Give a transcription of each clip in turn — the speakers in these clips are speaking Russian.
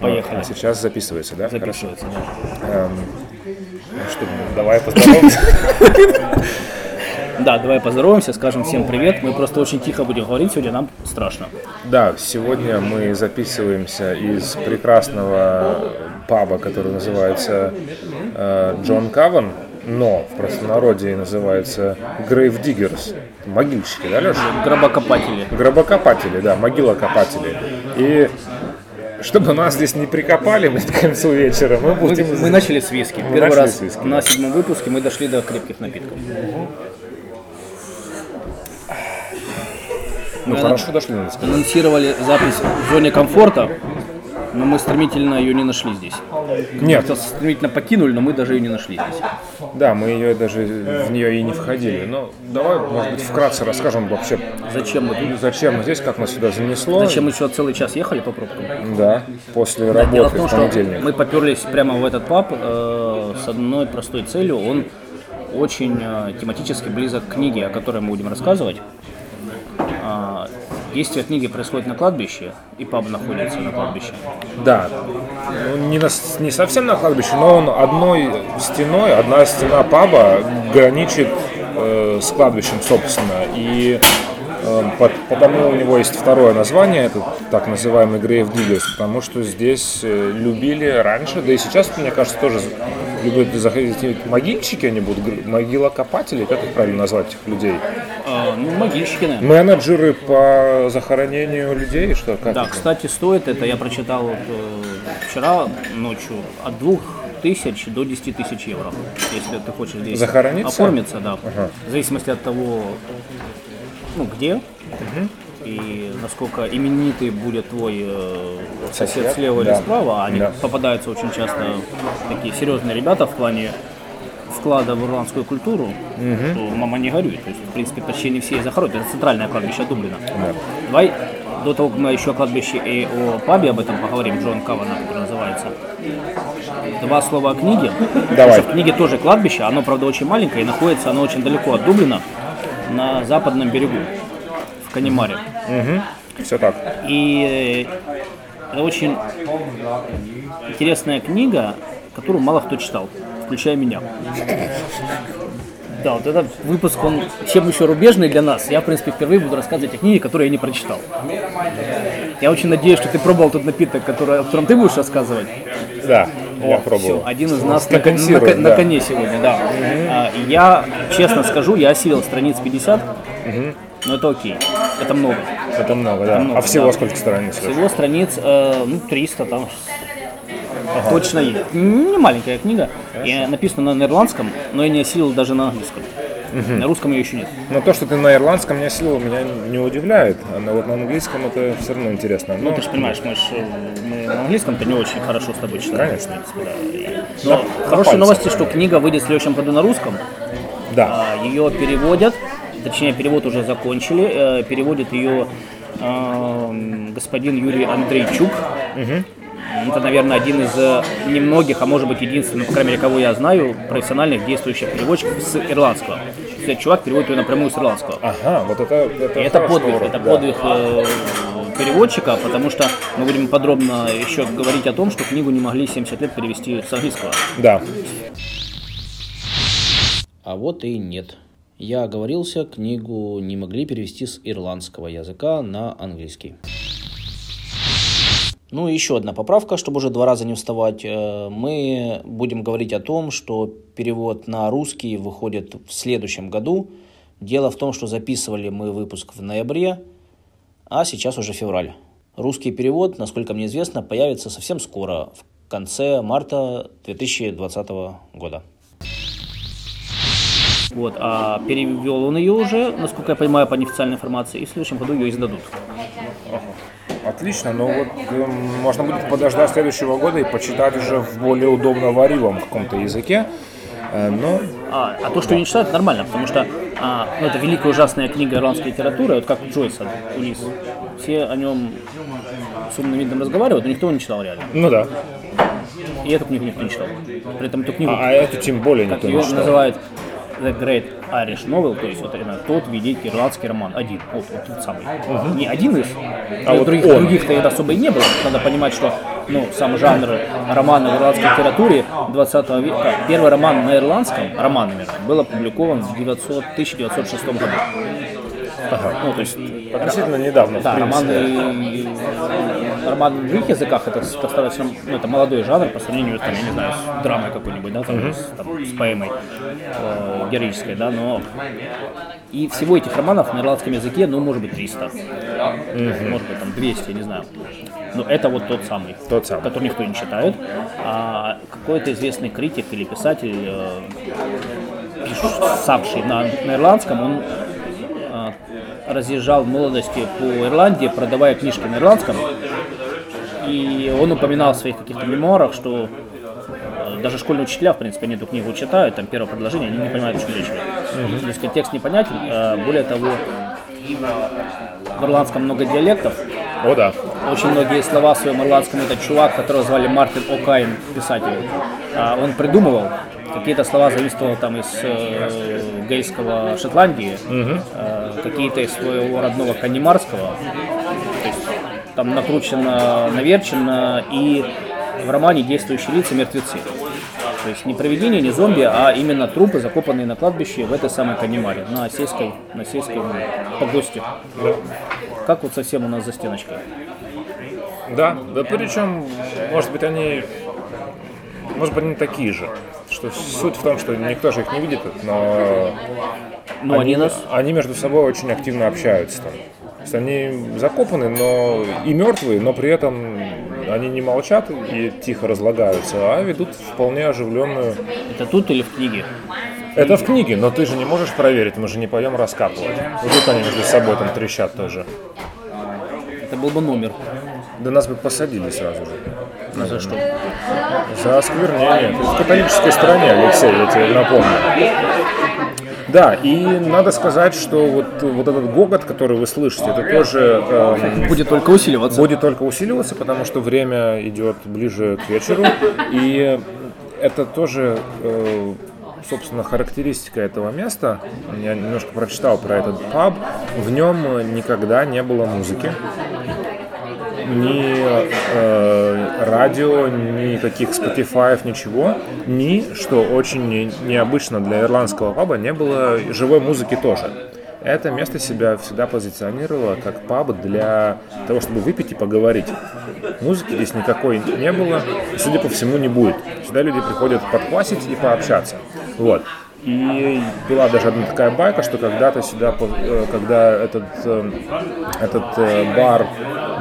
Поехали. А сейчас записывается, да? Записывается, да. Эм, ну что, давай поздороваемся. Да, давай поздороваемся, скажем всем привет. Мы просто очень тихо будем говорить сегодня, нам страшно. Да, сегодня мы записываемся из прекрасного паба, который называется э, Джон Каван, но в простонародье называется Grave Diggers. Могильщики, да, Леша? Гробокопатели. Гробокопатели, да, могилокопатели. И чтобы нас здесь не прикопали мы к концу вечера, мы Мы, будем... мы начали с виски. Первый начали раз виски, на седьмом выпуске мы дошли до крепких напитков. Ну, Мы хорошо дошли, надо сказать. Анонсировали запись в зоне комфорта, но мы стремительно ее не нашли здесь. Нет, Как-то стремительно покинули, но мы даже ее не нашли здесь. да, мы ее даже в нее и не входили. Но давай, может быть, вкратце расскажем вообще, Зачем мы тут? зачем мы здесь, как нас сюда занесло. Зачем мы еще целый час ехали по пробкам? Да, после Дело в работы том, в понедельник. мы поперлись прямо в этот паб э, с одной простой целью. Он очень э, тематически близок к книге, о которой мы будем рассказывать. Действие книги происходит на кладбище, и паб находится на кладбище. Да, ну, не, на не совсем на кладбище, но он одной стеной, одна стена паба граничит э, с кладбищем, собственно. И э, по- потому у него есть второе название, это так называемый Grave Diggers, потому что здесь э, любили раньше, да и сейчас, мне кажется, тоже любят заходить могильщики, они будут, могилокопатели, как их правильно назвать этих людей? А, ну, могильщики, наверное. Менеджеры по захоронению людей, что как Да, это? кстати, стоит это, я прочитал вот, э, вчера ночью, от двух тысяч до 10 тысяч евро, если ты хочешь здесь Захорониться? оформиться, да. В зависимости от того, ну, где и насколько именитый будет твой э, сосед, Сосед, слева да. или справа, они Да. попадаются очень часто такие серьезные ребята в плане вклада в ирландскую культуру, то мама не горюй. То есть, в принципе, почти не все и захоронят. Это центральное кладбище Дублина. Давай до того, как мы еще о кладбище и о пабе об этом поговорим, Джон Кавана, который называется. Два слова о книге. Потому что в книге тоже кладбище, оно, правда, очень маленькое, и находится оно очень далеко от Дублина, на западном берегу, в Канемаре. Все так. И э, это очень интересная книга, которую мало кто читал, включая меня. Да, вот этот выпуск, он чем еще рубежный для нас. Я, в принципе, впервые буду рассказывать о книге, которую я не прочитал. Я очень надеюсь, что ты пробовал тот напиток, который, о котором ты будешь рассказывать. Да, я О, пробовал. всё, один из нас на, на кон- на да. коне сегодня, да. А, и я, честно скажу, я осилил страниц 50, но это окей, это много. Это много, да. много, а всего да. сколько страниц? Всего страниц, э, ну, 300 там точно есть. Не маленькая книга, и написана на ирландском, но я не осилил даже на английском. На русском ее еще нет. Но то, что ты на ирландском не осилил, меня не удивляет. А на- вот на английском это все равно интересно. Ну, Ну, ты же понимаешь, мы, ж, э, мы на английском-то не очень хорошо с тобой читаем. Конечно. принципе, да. И- На- Но на хорошие пальцах. новости, что книга выйдет в следующем году на русском. да. А, Ее переводят, точнее перевод уже закончили, э, переводит ее э, господин Юрий Андрейчук. Это, наверное, один из э, немногих, а может быть единственный, по крайней мере, кого я знаю, профессиональных действующих переводчиков с ирландского. То есть этот чувак переводит ее напрямую с ирландского. Ага, вот это, это, И это подвиг, урок, это да. подвиг э, переводчика, потому что мы будем подробно еще говорить о том, что книгу не могли 70 лет перевести с английского. Да. А вот и нет. Я оговорился, книгу не могли перевести с ирландского языка на английский. Ну и еще одна поправка, чтобы уже два раза не вставать. Э, Мы будем говорить о том, что перевод на русский выходит в следующем году. Дело в том, что записывали мы выпуск в ноябре, а сейчас уже февраль. Русский перевод, насколько мне известно, появится совсем скоро, в конце марта 2020 года. Вот, а перевел он ее уже, насколько я понимаю, по неофициальной информации, и в следующем году ее издадут. Отлично, но вот эм, можно будет подождать следующего года и почитать уже в более удобно-варивом каком-то языке. Э, но А, а то, что не читают, нормально, потому что а, ну, это великая ужасная книга ирландской литературы, вот как Джойса «Улисс». Все о нем с умным видом разговаривают, но никто не читал реально. Ну да. И эту книгу никто не читал. При этом эту книгу, А, а эту тем более никто не читал. называют The Great Irish Novel, то есть вот именно тот великий ирландский роман, один, вот, вот тот самый. Не один из, А вот других, он. других-то это особо и не было. Надо понимать, что ну, сам жанр романа в ирландской литературе 20 века. Первый роман на ирландском, роман именно, был опубликован в 900, 1906 году. Ага. Ну, то есть относительно недавно, да, романы, роман в других языках это достаточно, ну, это молодой жанр по сравнению, там, я не знаю, с драмой какой-нибудь, да, там, с, там, с поэмой э, героической, да, но и всего этих романов на ирландском языке, ну, может быть, 300, может быть, там, 200, я не знаю. Но это вот тот самый, Тот самый. который никто не читает, а какой-то известный критик или писатель, э, писавший на, на ирландском, он э, разъезжал в молодости по Ирландии, продавая книжки на ирландском, и он упоминал в своих каких-то мемуарах, что э, даже школьные учителя, в принципе, они эту книгу читают, там первое предложение, они не понимают, о чем речь идет. То есть контекст непонятен. Э, Более того, в ирландском много диалектов, О, да. очень многие слова в своем ирландском этот чувак, которого звали Мартин О'Кайн, писатель, а, он придумывал. Какие-то слова заимствовал там из э, гейского Шотландии, э, какие-то из своего родного канимарского. Там накручено, наверчено, и в романе действующие лица мертвецы. То есть не привидения, не зомби, а именно трупы, закопанные на кладбище в этой самой Канимаре, на сельской, на сельской погосте. Как вот совсем у нас за стеночкой. Да, да причем, может быть, они, может быть, они такие же. Что суть в том, что никто же их не видит, но Ну, они, нас они между собой очень активно общаются там. Они закопаны, но и мертвые, но при этом они не молчат и тихо разлагаются, а ведут вполне оживленную. Это тут или в книге? Это в книге, но ты же не можешь проверить, мы же не пойдем раскапывать. Вот тут они между собой там трещат тоже. Это был бы номер. Да нас бы посадили сразу же. Ну, за что? За осквернение. В католической стране, Алексей, я тебе напомню. Да, и надо сказать, что вот, вот этот гогот, который вы слышите, это тоже эм, Будет только усиливаться. будет только усиливаться, потому что время идет ближе к вечеру. И это тоже, э, собственно, характеристика этого места. Я немножко прочитал про этот паб. В нем никогда не было музыки. Ни э, радио, ни таких Spotify, ничего. Ни, что очень не- необычно для ирландского паба, не было живой музыки тоже. Это место себя всегда позиционировало как паб для того, чтобы выпить и поговорить. Музыки здесь никакой не было, судя по всему, не будет. Сюда люди приходят подквасить и пообщаться. Вот. И была даже одна такая байка, что когда-то сюда, э, когда этот, э, этот э, бар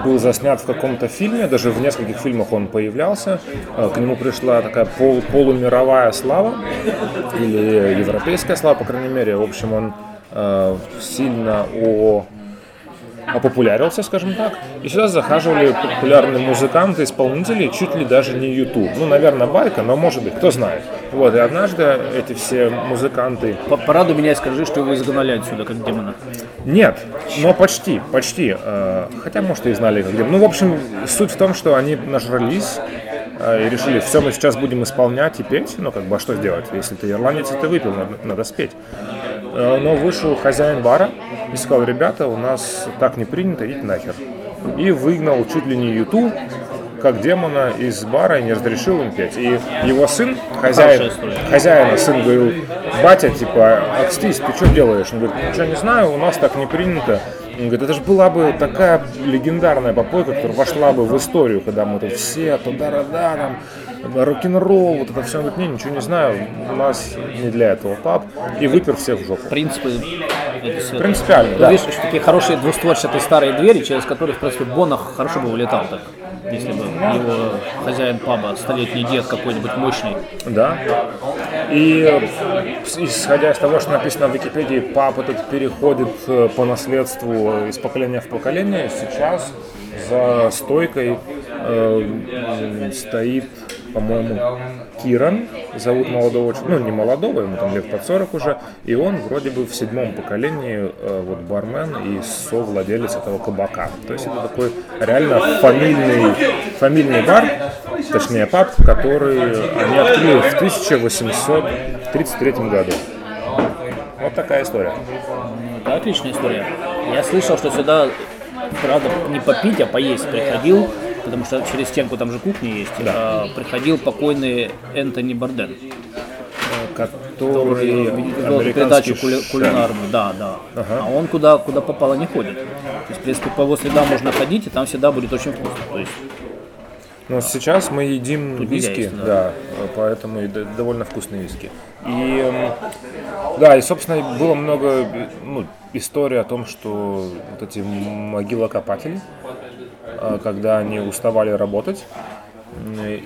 был заснят в каком-то фильме, даже в нескольких фильмах он появлялся, к нему пришла такая пол- полумировая слава, или европейская слава, по крайней мере. В общем, он сильно о опопулярился, скажем так. И сюда захаживали популярные музыканты, исполнители, чуть ли даже не YouTube. Ну, наверное, байка, но может быть, кто знает. Вот, и однажды эти все музыканты... По- Порадуй меня и скажи, что его изгнали отсюда, как демона. Нет, но почти, почти. Э, Хотя, может, и знали, как где. Ну, в общем, суть в том, что они нажрались э, и решили, все, мы сейчас будем исполнять и петь. Ну, как бы, а что сделать? Если ты ирландец, и ты выпил, надо, надо спеть. Э, Но вышел хозяин бара и сказал, ребята, у нас так не принято, идите нахер. И выгнал чуть ли не Юту, как демона из бара и не разрешил им петь. И его сын, хозяин, хозяина, сын говорил, батя, типа, окстись, ты что делаешь? Он говорит, что не знаю, у нас так не принято. Он говорит, это же была бы такая легендарная попойка, которая вошла бы в историю, когда мы тут все туда-да, там, рок-н-ролл, вот это все. Говорит, не, ничего не знаю, у нас не для этого пап. И выпер всех в жопу. Принципы это. Принципиально, Ну, да. видишь, что такие хорошие двустворчатые старые двери, через которые, в принципе, Бонах хорошо бы улетал так. Если бы его хозяин паба, столетний дед какой-нибудь мощный. Да. И исходя из того, что написано в Википедии, пап этот переходит э, по наследству из поколения в поколение. Сейчас за стойкой э, стоит, по-моему, Киран, зовут молодого, ну не молодого, ему там лет под 40 уже, и он вроде бы в седьмом поколении э, вот бармен и совладелец этого кабака. То есть это такой реально фамильный, фамильный бар, точнее паб, который они открыли в 1833 году. Вот такая история. Это отличная история. Я слышал, что сюда, правда, не попить, а поесть приходил потому что через стенку там же кухня есть, а, приходил покойный Энтони Барден, который американский передачу кули- кулинарную, да, да. А он куда, куда попало не ходит. То есть, в принципе, по его следам можно ходить, и там всегда будет очень вкусно. То есть, Но сейчас мы едим Тут виски, есть, да. да, поэтому и довольно вкусные виски. И м, да, и собственно было много э, ну, историй о том, что вот эти могилокопатели, когда они уставали работать,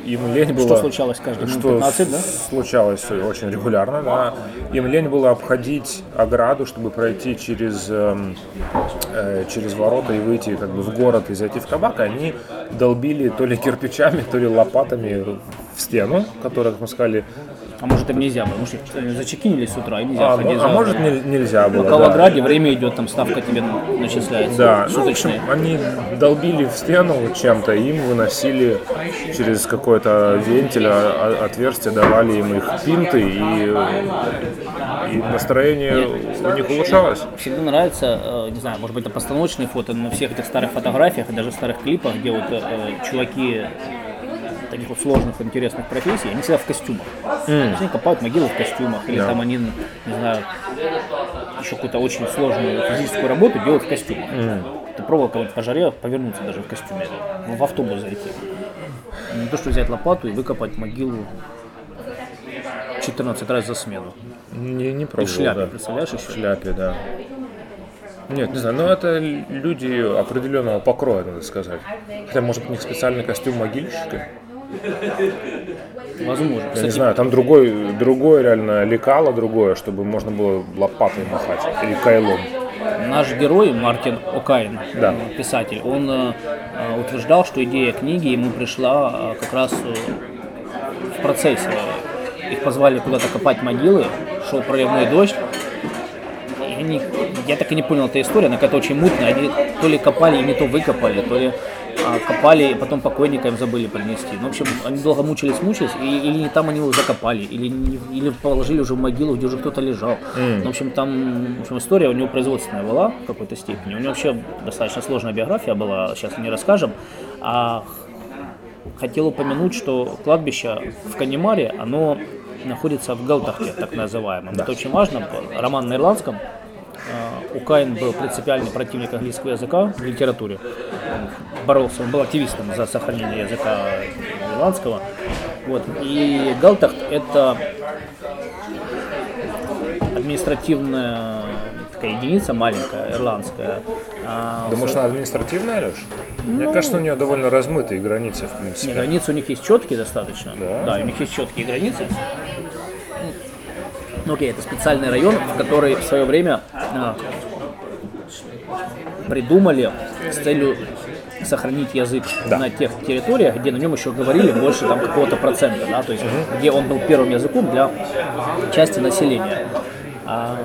им лень было... что случалось каждые минут что 15, да? случалось очень регулярно, да. Им лень было обходить ограду, чтобы пройти через, эм, э, через ворота и выйти как бы в город и зайти в кабак. Они долбили то ли кирпичами, то ли лопатами в стену, которая, как мы сказали, А может им нельзя было, может они зачекинились с утра и нельзя а, ходить ну, за а может не- нельзя В было. да. Время идет, там ставка тебе начисляется. Да, ну, в общем, суточная. они долбили в стену чем-то, им выносили через какой-то вентиль, а- а- отверстие, давали им их пинты, и, и настроение у них улучшалось. Всегда нравится, э, не знаю, может быть, это постановочные фото, но на всех этих старых фотографиях и даже старых клипах, где вот э, э, чуваки таких вот сложных, интересных профессий, они всегда в костюмах. Есть они копают могилы в костюмах, или там они, не знаю, еще какую-то очень сложную физическую работу делают в костюмах. Ты пробовал кого-нибудь по жаре повернуться даже в костюме, в- в автобус зайти. Не то, что взять лопату и выкопать могилу 14 раз за смену. Не, не И в пробовал, шляпе, да. представляешь еще? В шляпе, да. Нет, не знаю, но это люди определенного покроя, надо сказать. Хотя, может быть, у них специальный костюм могильщика. Возможно. Я не знаю, там другой, другое реально лекало другое, чтобы можно было лопатой махать или кайлом. Наш герой Мартин Окайн, Да. э, писатель, он э, э, утверждал, что идея книги ему пришла как раз в процессе. Их позвали куда-то копать могилы, шел проливной дождь. И они, я так и не понял этой истории, она какая-то очень мутная. Они то ли копали и не то выкопали, то ли копали и потом покойника им забыли принести. Ну, в общем, они долго мучились, мучились, и, или не там они его закопали, или, не- или положили уже в могилу, где уже кто-то лежал. Ну, в общем, там в общем, история у него производственная была в какой-то степени. У него вообще достаточно сложная биография была, сейчас не расскажем. А хотел упомянуть, что кладбище в Канемаре, оно находится в Галтахте, так называемом. Это очень важно. Роман на ирландском. Э, Укайн был принципиальный противник английского языка в литературе. Он боролся, он был активистом за сохранение языка ирландского. Вот. И Галтахт – это административная такая единица маленькая, ирландская. А, Думаешь, она административная, Леш? Мне кажется, у нее довольно размытые границы, в принципе. границы у них есть четкие достаточно. Да? у них есть четкие границы. Ну окей, это специальный район, в который в свое время а, придумали с целью сохранить язык Да. на тех территориях, где на нем еще говорили больше там какого-то процента, да, то есть где он был первым языком для части населения. А,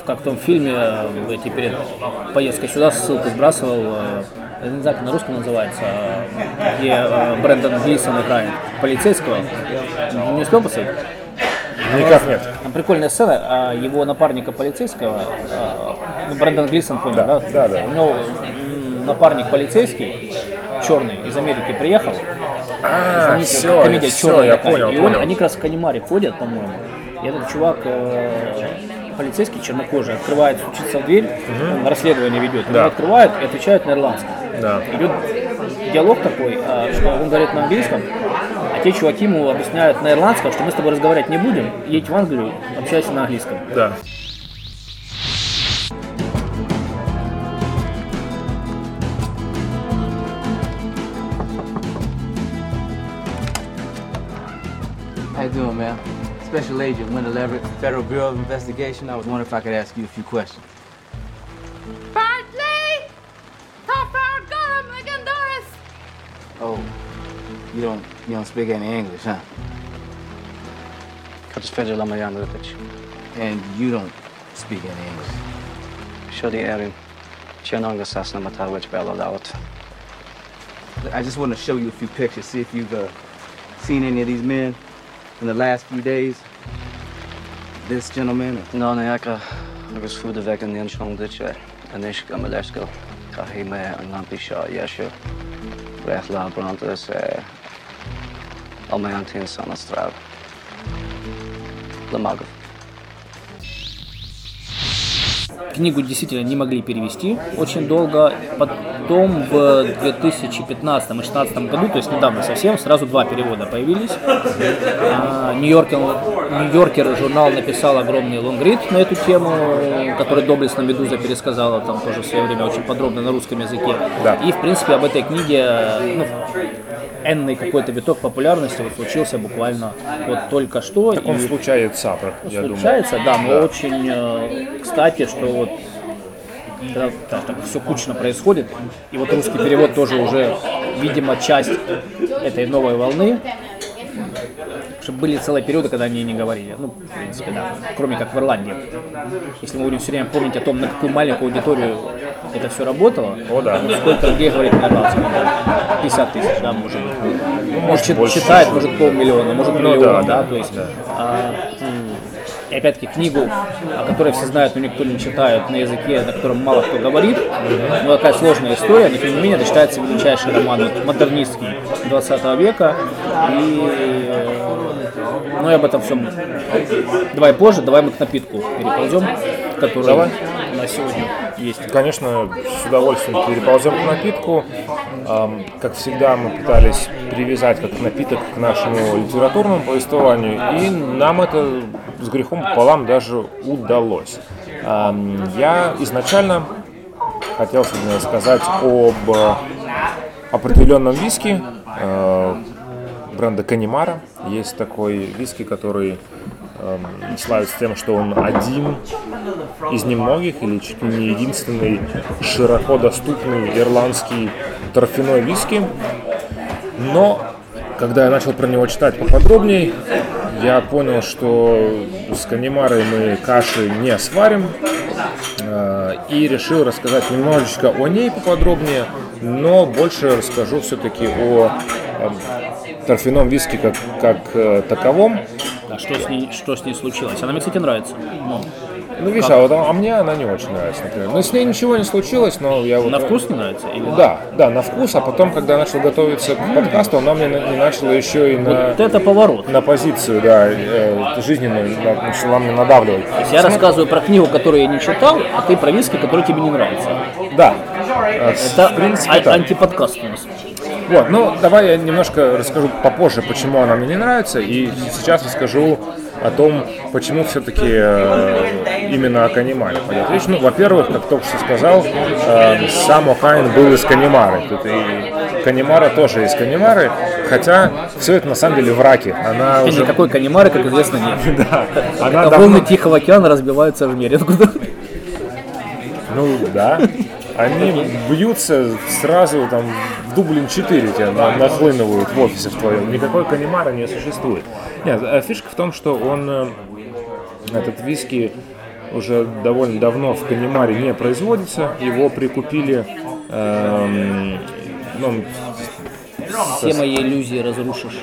в как в том фильме, э, эти перед поездкой сюда ссылку сбрасывал, э, я не знаю, как на русском называется, э, где э, Брэндон Глисон играет полицейского. Не успел посмотреть? Никак нет. Там прикольная сцена, а его напарника полицейского, а, ну, Брэндон Глисон, понял, да? да, да. У него напарник полицейский, черный, из Америки приехал. А, все, комедия все, я понял, И он- понял. они как раз в Канемаре ходят, по-моему. И этот чувак, э, полицейский, чернокожий, открывает, стучится в дверь, он расследование ведет. Да. Он открывает и отвечает на ирландском. Да. Идет диалог такой, а, что он говорит на английском, а те чуваки ему объясняют на ирландском, что мы с тобой разговаривать не будем, едь в Англию, общайся на английском. Да. How you doing, man? Special Agent Wendell Everett, Federal Bureau of Investigation. I was wondering if I could ask you a few questions. Bartley! Ta fram Gollum again, Doris! Oh, you don't you don't speak any English, huh? Kaç fecela yandı öteci. And you don't speak any English. Şöyle erin. Çenanga sasna matar which bella out. I just want to show you a few pictures, see if you've uh, seen any of these men in the last few days. This gentleman, No ne jaka agus fude vegan den schon dit jaar. En is gamelersko. Ka hi me an lampi sha yeshu. Rehla Brandes är Almayantin Sanastrav. Lamagov. Книгу действительно не могли перевести очень долго. Потом в 2015 и 2016 году, то есть недавно совсем, сразу два перевода появились. А, Нью-Йоркер, Нью-Йоркер журнал написал огромный лонгрид на эту тему, который доблестно Медуза пересказала там тоже в свое время очень подробно на русском языке. Да. И, в принципе, об этой книге ну, энный какой-то виток популярности вот случился буквально вот только что. Так он И- случается, я думаю. Случается, да, но очень э, кстати, что вот когда так, все кучно происходит, и вот русский перевод тоже уже, видимо, часть этой новой волны, чтобы были целые периоды, когда они не говорили. Ну, в принципе, да. Кроме как в Ирландии. Если мы будем все время помнить о том, на какую маленькую аудиторию это все работало, О, да. ну, сколько людей говорит на ирландском, да? 50 тысяч, да, может быть. может, чит- больше. читает, может, полмиллиона, может, Ну, миллион, да, да, да, то есть, а, м, и опять-таки книгу, о которой все знают, но никто не читает, на языке, на котором мало кто говорит. Ну, такая сложная история, но тем не менее это считается величайший роман модернистский 20 века. И, э, ну и об этом всем. Давай позже, давай мы к напитку переползем, который Давай. Сегодня есть. Конечно, с удовольствием переползем к напитку. Как всегда, мы пытались привязать как напиток к нашему литературному повествованию, и нам это с грехом пополам даже удалось. Я изначально хотел сегодня сказать об э, определенном виске э, бренда Канимара. Есть такой виски, который эм, славится тем, что он один из немногих или чуть ли не единственный широко доступный ирландский торфяной виски. Но когда я начал про него читать поподробнее, я понял, что с канимарой мы каши не сварим. э, И решил рассказать немножечко о ней поподробнее, но больше расскажу все-таки о эм, торфяном виске как, как э, таковом. А что с ней, что с ней случилось? Она мне, кстати, нравится. Ну, Ну, видишь, а, вот, а мне она не очень нравится, например. Ну, с ней ничего не случилось, но я вот... на вкус не нравится? Или... Да, да, на вкус, а потом, когда я начал готовиться к подкасту, она мне не начала еще и на, Вот это поворот. на позицию, да, э, жизненную, на- начала мне надавливать. Я рассказываю про книгу, которую я не читал, а ты про виски, который тебе не нравится. Да, Э, Это в принципе, а- антиподкаст у нас. Вот, ну давай я немножко расскажу попозже, почему она мне не нравится, и сейчас расскажу о том, почему все-таки именно о Канимаре пойдет речь. Ну, во-первых, как только что сказал, э, сам Окайн был из Канимары. Тут и Канимара тоже из Канимары, хотя все это на самом деле враки. Она И уже... никакой канимары, как известно, нет. Да, она А давно- волны Тихого океана разбиваются в мире. Ну да. Они бьются сразу там в Дублин 4 тебя на- нахлынывают в офисе в твоем. Никакой канимара не существует. Нет, а фишка в том, что он, э, этот виски уже довольно давно в канимаре не производится. Его прикупили эм, ну, Все мои иллюзии разрушишь.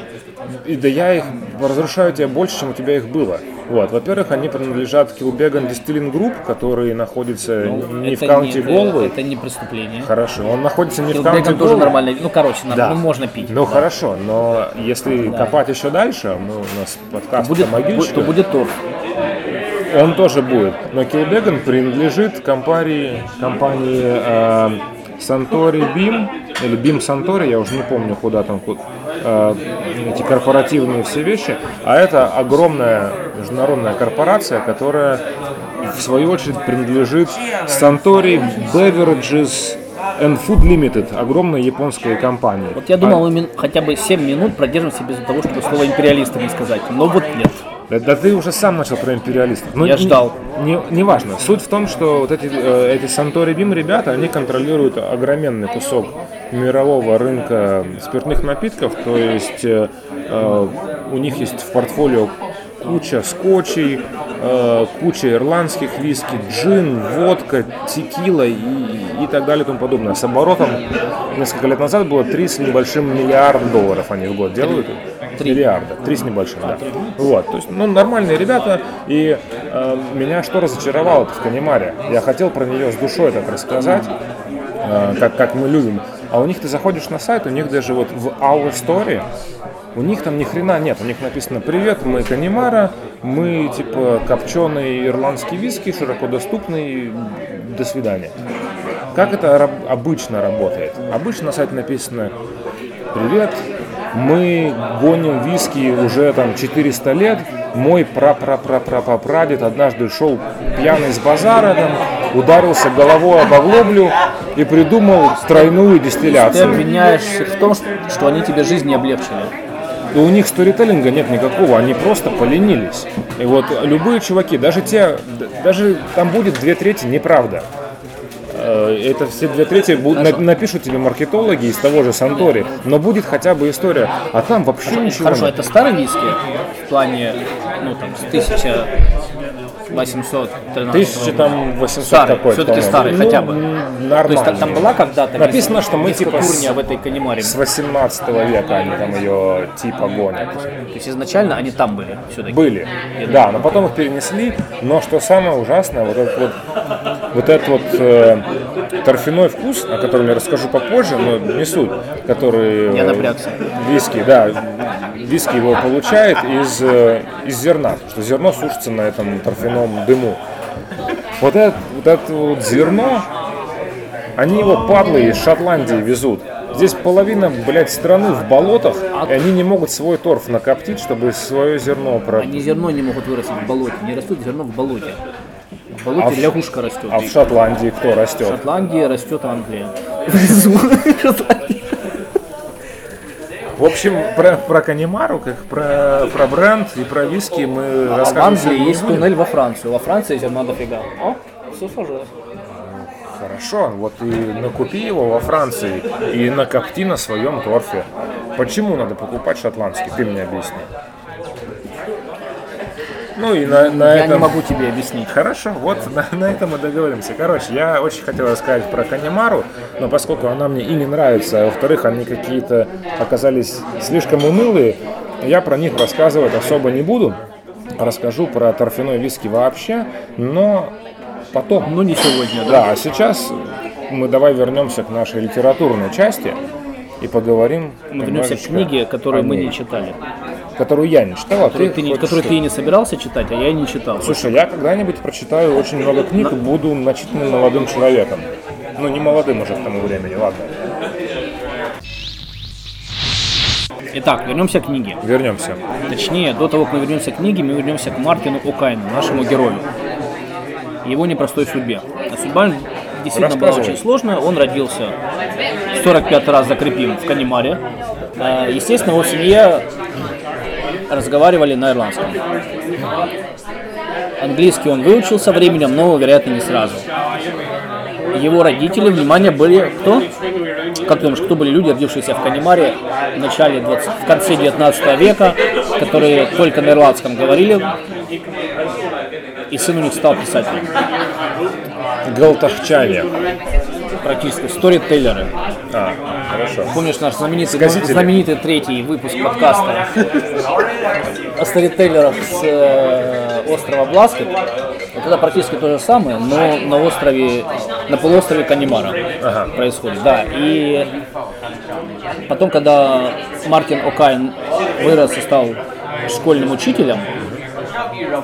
И да я их разрушаю тебе больше, чем у тебя их было. Вот. Во-первых, они принадлежат Килбеган Distilling Group, который находится не в каунте не- Голвей. Это не преступление. Хорошо, он находится не в каунте Килбеган тоже нормально. Ну, короче, нам- Да. ну, можно пить. Ну хорошо, но если копать еще дальше, мы, у нас подкаст Будет, могильщика, то будет торф. он тоже будет. Но Килбеган принадлежит компании, компании э, Santori Beam, или Beam Santori, я уже не помню, куда там э, эти корпоративные все вещи. А это огромная международная корпорация, которая в свою очередь принадлежит Santori Beverages and Food Limited, огромной японской компании. Вот я думал, мы мин- хотя бы 7 минут продержимся без того, чтобы слово империалисты не сказать. Но вот нет. Да, да ты уже сам начал про империалистов. Ну, Я не- ждал. Не, не важно. Суть в том, что вот эти, э, эти Сантори Бим ребята, они контролируют огроменный кусок мирового рынка спиртных напитков. То есть э, э, у них есть в портфолио куча скотчей, э, куча ирландских виски, джин, водка, текила и, и так далее и тому подобное. С оборотом несколько лет назад было 3 с небольшим миллиард долларов они в год делают. Миллиарда, три с небольшим, да. Вот, то есть, ну, нормальные ребята, и э, меня что разочаровало в Канимаре? Я хотел про нее с душой так рассказать, э, как, как мы любим. А у них ты заходишь на сайт, у них даже вот в Our Story, у них там ни хрена нет. У них написано «Привет, мы Канимара, мы типа копченый ирландский виски, широко доступный, до свидания». Как это обычно работает? Обычно на сайте написано «Привет, мы гоним виски уже там 400 лет. Мой пра-пра-пра-пра-прадед однажды шел пьяный с базара, там, ударился головой об оглоблю и придумал тройную Ты дистилляцию. обвиняешь их в том, что они тебе жизнь не облегчили. И у них сторителлинга нет никакого, они просто поленились. И вот любые чуваки, даже те, даже там будет две трети неправда. Э, Это все две трети будут, на- напишут тебе маркетологи из того же Сантори, но будет хотя бы история. А там вообще ничего Хорошо, нет. это старый виски в плане, ну там, с 1813 Тысячи там 800 Старый, какой-то. все-таки по-моему. старый, Ну, хотя бы. м, То есть Нормально. там, там была когда-то Написано, что мы типа с- в этой канимаре. С 18 века они там ее типа гонят. То есть изначально они там были все-таки. Были. Да, но потом их перенесли. Но что самое ужасное, вот этот вот, вот этот вот э, торфяной вкус, о котором я расскажу попозже, но не суть, который Я э, напрягся. виски, да, виски его получает из, э, из зерна, что зерно сушится на этом торфяном дыму. Вот это вот, это вот зерно, они его падлы из Шотландии везут. Здесь половина, блядь, страны в болотах, и они не могут свой торф накоптить, чтобы свое зерно про... Они зерно не могут вырастить в болоте, не растут зерно в болоте. В болоте А в- лягушка растет. А в Шотландии кто В растет? Шотландии растет Англия. В общем, про, про Канимару, как про, про бренд и про виски мы А в рассказывать Англии есть будем. туннель во Францию. Во Франции зерна дофига. О, все сложилось. Хорошо, вот и накупи его во Франции и накопти на своем торфе. Почему надо покупать шотландский? Ты мне объясни. Ну и на, на Я этом... не могу тебе объяснить. Хорошо, вот на, на этом мы договоримся. Короче, я очень хотел рассказать про Канимару, но поскольку она мне и не нравится, а во-вторых, они какие-то оказались слишком унылые, я про них рассказывать особо не буду. Расскажу про торфяной виски вообще, но потом. Ну не сегодня, да. Да, а сейчас мы давай вернемся к нашей литературной части и поговорим Мы вернемся к книге, которую мы не читали. Которую я не читал, а Которую ты, ты, не, которую ты и не собирался читать, а я и не читал. Слушай, я когда-нибудь прочитаю очень много книг и буду начитанным молодым человеком. Ну, не молодым уже к тому времени, ладно. Итак, вернемся к книге. Вернемся. Точнее, до того, как мы вернемся к книге, мы вернемся к Мартину О'Кайну, нашему герою. Его непростой судьбе. А судьба действительно была очень сложная. Он родился 45 раз закрепим в Канимаре. А, Естественно, его семья разговаривали на ирландском. Английский он выучил со временем, но, вероятно, не сразу. Его родители, внимание, были кто? Как думаешь, кто были люди, родившиеся в Канимаре в начале 20, в конце 19 века, которые только на ирландском говорили, и сын у них стал писателем. Галтахчане. Практически сторителлеры. А, хорошо. Помнишь наш знаменитый, Сказители. знаменитый третий выпуск подкаста о сторителлерах с э, острова Бласкет? Вот это практически то же самое, но на острове, на полуострове Канимара происходит. Да, и потом, когда Мартин О'Кайн вырос и стал школьным учителем,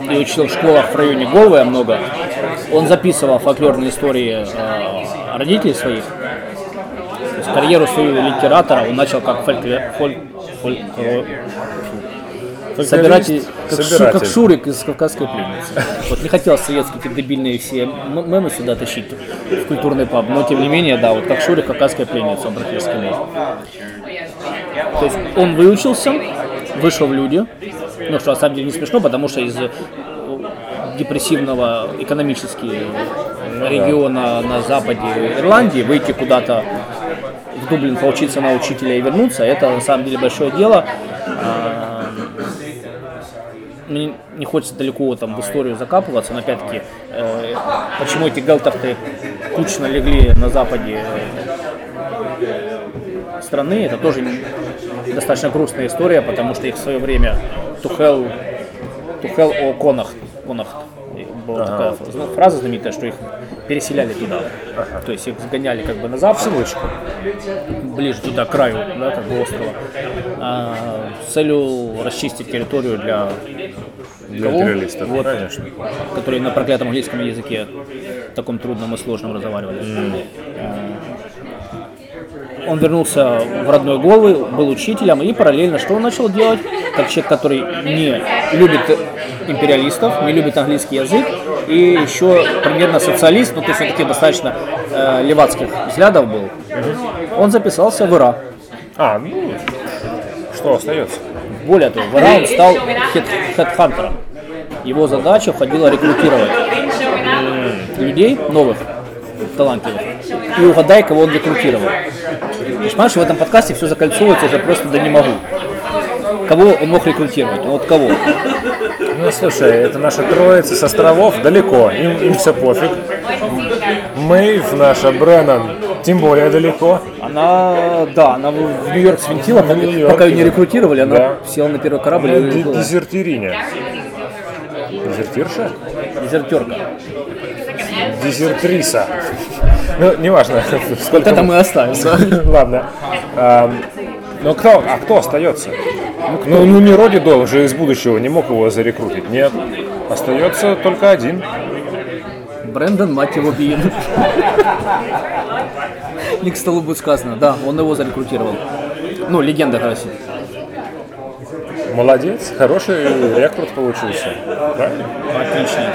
и учил в школах в районе Голвая много, он записывал фольклорные истории э, родителей своих, есть карьеру свою литератора он начал как фолькле- фоль- фольклор- собиратель, как, Шу- Собиратель. как Шурик из «Кавказской пленницы». Вот не хотел советские эти дебильные все мемы сюда тащить в культурный паб, но тем не менее, да, вот как Шурик «Кавказская пленница» он практически был. То есть он выучился, вышел в люди, ну что на самом деле не смешно, потому что из э, депрессивного экономически региона на западе Ирландии выйти куда-то Дублин поучиться на учителя и вернуться, это на самом деле большое дело. А, Мне не хочется далеко там в историю закапываться, но опять-таки, э, почему эти гелтахты кучно легли на западе э, страны, это тоже достаточно грустная история, потому что их в свое время Тухел, Тухел о Конах, Конах была такая фраза знаменитая, что их переселяли туда. То есть их сгоняли как бы на запад, ближе туда, к краю, да, как бы острова, а, с целью расчистить территорию для Для кого? империалистов, Вот. конечно. которые на проклятом английском языке таком трудном и сложном разговаривали. Э, Он вернулся в родной Голы, был учителем и параллельно что он начал делать? Как человек, который не любит империалистов, не любит английский язык и еще примерно социалист, но то есть все-таки достаточно э, левацких взглядов был, он записался в ИРА. А, ну, что остается? Более того, в ИРА он стал хед- хедхантером. Его задача входила рекрутировать людей новых, талантливых. И угадай, кого он рекрутировал. Ты понимаешь, в этом подкасте все закольцовывается уже просто да не могу. Кого он мог рекрутировать? Ну, Вот кого? Ну, слушай, это наша троица с островов далеко, им, им все пофиг. Мэйв, наша Бреннан, тем более далеко. Она, да, она в Нью-Йорк свинтила, пока- Нью-Йорк, пока ее не рекрутировали, она Да. села на первый корабль и Д- уехала. Дезертириня. Дезертирша? Дезертерка. Дезертриса. Ну, неважно, Вот сколько... это мы оставим. да. Ладно. Ам, Ну кто, а кто остается? Ну, ну не Роди Дол же из будущего не мог его зарекрутить. Нет. Остается только один. Брэндон, мать его, Бин. Не к столу будет сказано. Да, он его зарекрутировал. Ну, легенда, короче. Молодец, хороший рекрут получился. Правильно? Отлично.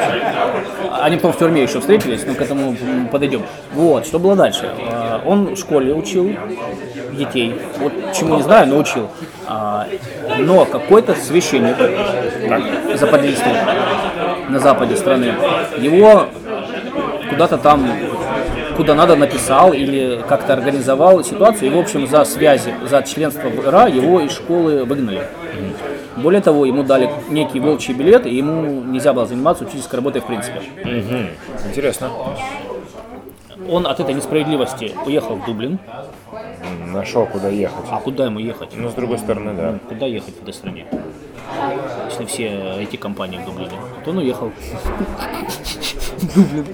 Они потом в тюрьме еще встретились, но к этому подойдем. Вот, что было дальше? А, Он в школе учил детей. Вот чему не знаю, но учил. А, Но какой-то священник западнистый на западе страны, его куда-то там куда надо написал или как-то организовал ситуацию. И, в общем, за связи, за членство в ИРА его из школы выгнали. Более того, ему дали некий волчий билет, и ему нельзя было заниматься учительской работой в принципе. Интересно. Он от этой несправедливости уехал в Дублин. Нашел, куда ехать. А куда ему ехать? Ну, с другой стороны, да. Куда ехать в этой стране? Если все эти компании в Дублине, то он уехал. Дублин.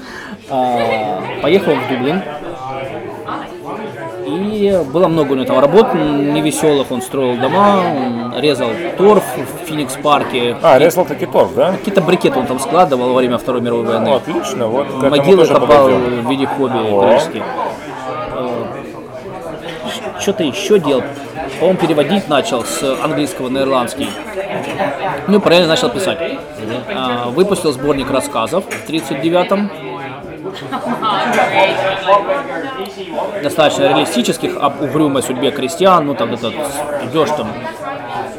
А, Поехал в Дублин. И было много у него там работ невеселых. Он строил дома, он резал торф в Феникс-парке. А, резал таки торф, да? Какие-то брикеты он там складывал во время Второй мировой Ну, войны. отлично, вот Могилы копал в виде хобби О. периодически. Что-то еще делал. Он переводить начал с английского на ирландский. Ну и параллельно начал писать. А, Выпустил сборник рассказов в 39-м. Достаточно реалистических об угрюмой судьбе крестьян. Ну там этот идешь там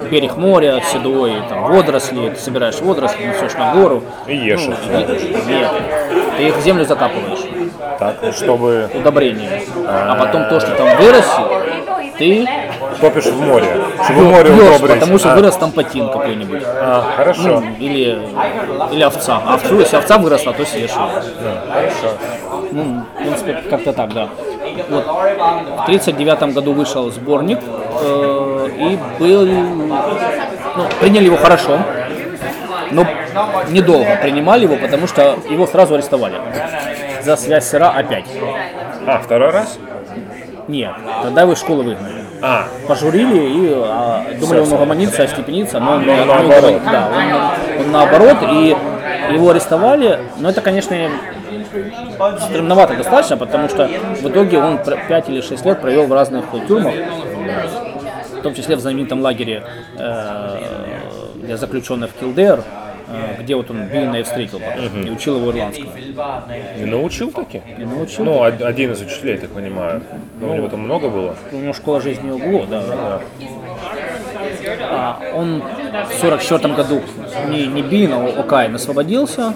берег моря, седой, там водоросли, ты собираешь водоросли, несешь на гору. И ешь их. И- Нет, ты их в землю закапываешь Так, чтобы удобрение. А потом то, что там выросло, ты топишь в море. Чтобы море пьешь, удобрить. потому что А, вырос там патин какой-нибудь. а, хорошо. Ну, или, или овца. А овцу, если овца выросла, то съешь ее. Хорошо. Ну, в принципе, как-то так, да. Вот. В 1939 году вышел сборник, э, и был, ну, приняли его хорошо, но недолго принимали его, потому что его сразу арестовали. За связь с ИРА опять. А, второй раз? Нет, тогда его из школы выгнали. А, Пожурили и а, думали, он угомонится, остепенится, но он, Но не- наоборот. не угомон- да, он, он наоборот, и его арестовали, но это, конечно, стремновато достаточно, потому что в итоге он 5 или 6 лет провел в разных тюрьмах, в том числе в знаменитом лагере э, для заключенных Килдер, э, где вот он Биллина и встретил потом, и учил его ирландскому. и научил таки? И научил. Ну, од- один из учителей, так понимаю. Ну, у него там много было? У него школа жизни углу, да. А, он в 44 году не, не Бин, а Окайн освободился.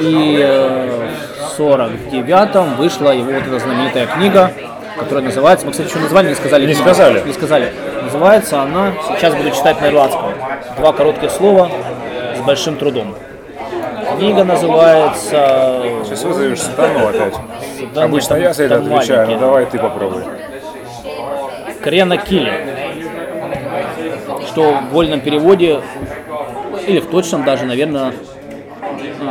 И э, в 49-м вышла его вот эта знаменитая книга, которая называется, мы, кстати, еще название не сказали. Не сказали. Не сказали. Называется она, сейчас буду читать на ирландском, два коротких слова с большим трудом. Книга называется... Сейчас вызовешь сатану опять. Да Обычно нет, я за это там отвечаю, маленький. ну давай ты попробуй. Крена Килли. Что в вольном переводе, или в точном даже, наверное,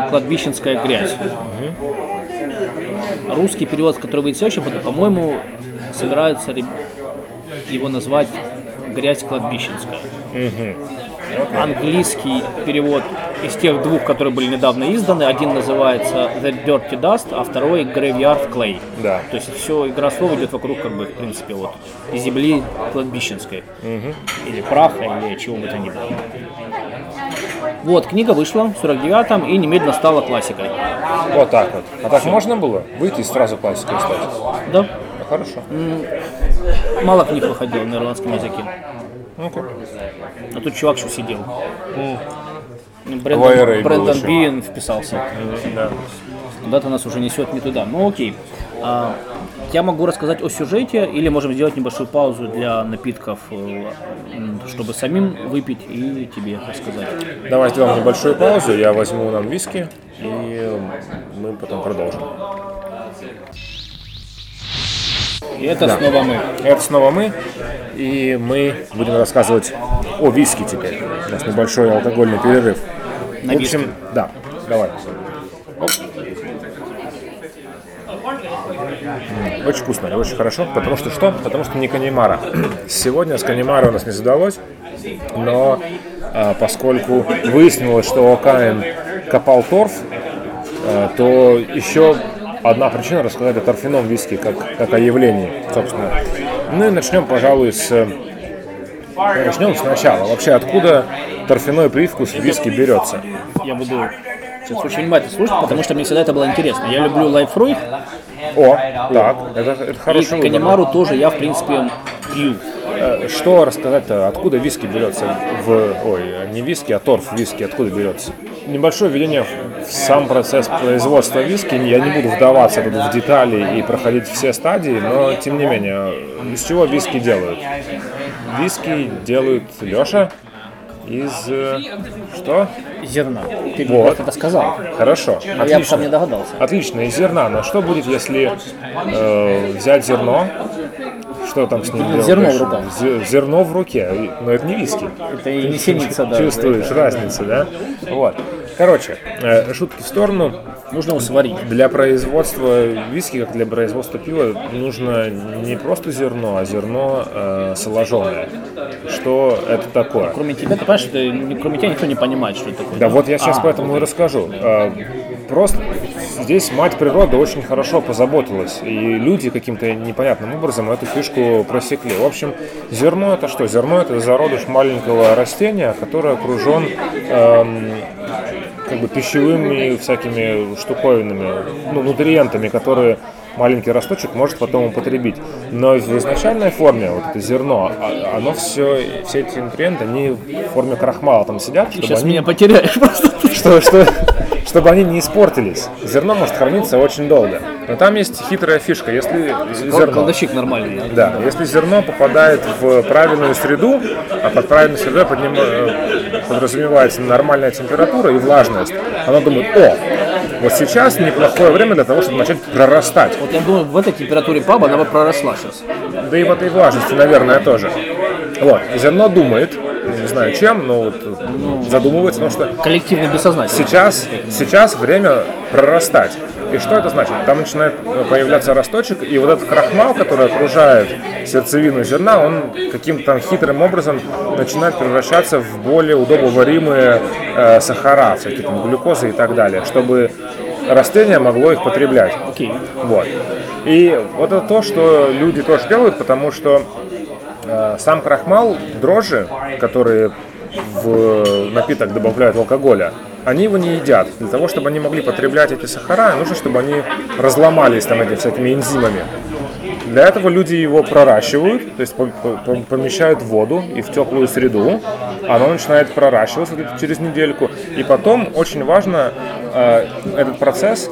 кладбищенская грязь. русский перевод, который выйдет году, по-моему, собираются его назвать «Грязь кладбищенская». Английский перевод из тех двух, которые были недавно изданы, один называется «The Dirty Dust», а второй «Graveyard Clay». Да. То есть все игра слов идет вокруг, как бы, в принципе, вот, земли кладбищенской. Или праха, или чего бы то ни было. Вот, книга вышла в 49-м и немедленно стала классикой. Вот так вот. А так можно было выйти и сразу классикой стать? Да, Ну, хорошо. мало книг выходило на ирландском языке. Ну-ка. А тут чувак что сидел. Брэндон, был Брэндон. Биен вписался. Да. Куда-то нас уже несет не туда. Ну окей. А, я могу рассказать о сюжете или можем сделать небольшую паузу для напитков, э, чтобы самим выпить и тебе рассказать. Давай сделаем небольшую паузу, я возьму нам виски, и мы потом продолжим. И это снова мы. Это снова мы, и мы будем рассказывать о виски теперь. У нас небольшой алкогольный перерыв. На В общем, да, давай. Оп. Очень вкусно очень хорошо, потому что что? Потому что не канимара. Сегодня с канимара у нас не задалось, но а, поскольку выяснилось, что Окаин копал торф, а, то еще одна причина рассказать о торфяном виске как, как о явлении, собственно. Ну и начнем, пожалуй, с Начнем сначала. Вообще, откуда торфяной привкус в виски берется? Я буду сейчас очень внимательно слушать, потому что мне всегда это было интересно. Я люблю лайфрой, О, так, это, это и хороший выбор. канимару тоже я, в принципе, пью. Э, Что рассказать-то, откуда виски берется в... Ой, не виски, а торф виски, откуда берется? Небольшое введение в сам процесс производства виски. Я не буду вдаваться тут в детали и проходить все стадии, но тем не менее, из чего виски делают? Виски делают Леша из... э, Что? Зерна. Ты Вот. это сказал. Хорошо, Но я бы сам не отлично. догадался. Отлично, из зерна. Но что будет, если э, взять зерно? Что там с ним делать? Зерно в руках. Зе- Зерно в руке, но это не виски. Это и не синица, да. Чувствуешь разницу, да? Вот. Короче, э, шутки в сторону. Нужно его сварить. Для производства виски, как для производства пива, нужно не просто зерно, а зерно э, соложенное. Что это такое? Кроме тебя, ты понимаешь, что кроме тебя никто не понимает, что это такое. Да вот я сейчас А, поэтому и расскажу. Э, Просто здесь мать природа очень хорошо позаботилась, и люди каким-то непонятным образом эту фишку просекли. В общем, зерно это что? Зерно это зародыш маленького растения, которое окружен эм, как бы пищевыми всякими штуковинами, ну, нутриентами, которые маленький росточек может потом употребить. Но в изначальной форме, вот это зерно, а- оно все, все эти нутриенты, они в форме крахмала там сидят, чтобы Сейчас они меня потеряешь просто. что, что, чтобы они не испортились. Зерно может храниться очень долго. Но там есть хитрая фишка. Если зерно, Кладовщик нормальный. да, если зерно попадает в правильную среду, а под правильной средой поднима- э, подразумевается нормальная температура и влажность, оно думает, о, вот сейчас неплохое время для того, чтобы начать прорастать. Вот я думаю, в этой температуре паба она бы проросла сейчас. Да и в этой влажности, наверное, тоже. Вот, и зерно думает, не знаю чем, но вот задумывается, потому что Коллективно бессознательно. Сейчас, сейчас время прорастать. И что это значит? Там начинает появляться росточек, и вот этот крахмал, который окружает сердцевину зерна, он каким-то там хитрым образом начинает превращаться в более удобоваримые э, сахара, всякие там глюкозы и так далее, чтобы растение могло их потреблять. Окей. Вот. И вот это то, что люди тоже делают, потому что сам крахмал, дрожжи, которые в напиток добавляют алкоголя, они его не едят. Для того, чтобы они могли потреблять эти сахара, нужно, чтобы они разломались там этими всякими энзимами. Для этого люди его проращивают, то есть по- по- помещают в воду и в теплую среду. Оно начинает проращиваться через недельку. И потом очень важно э, этот процесс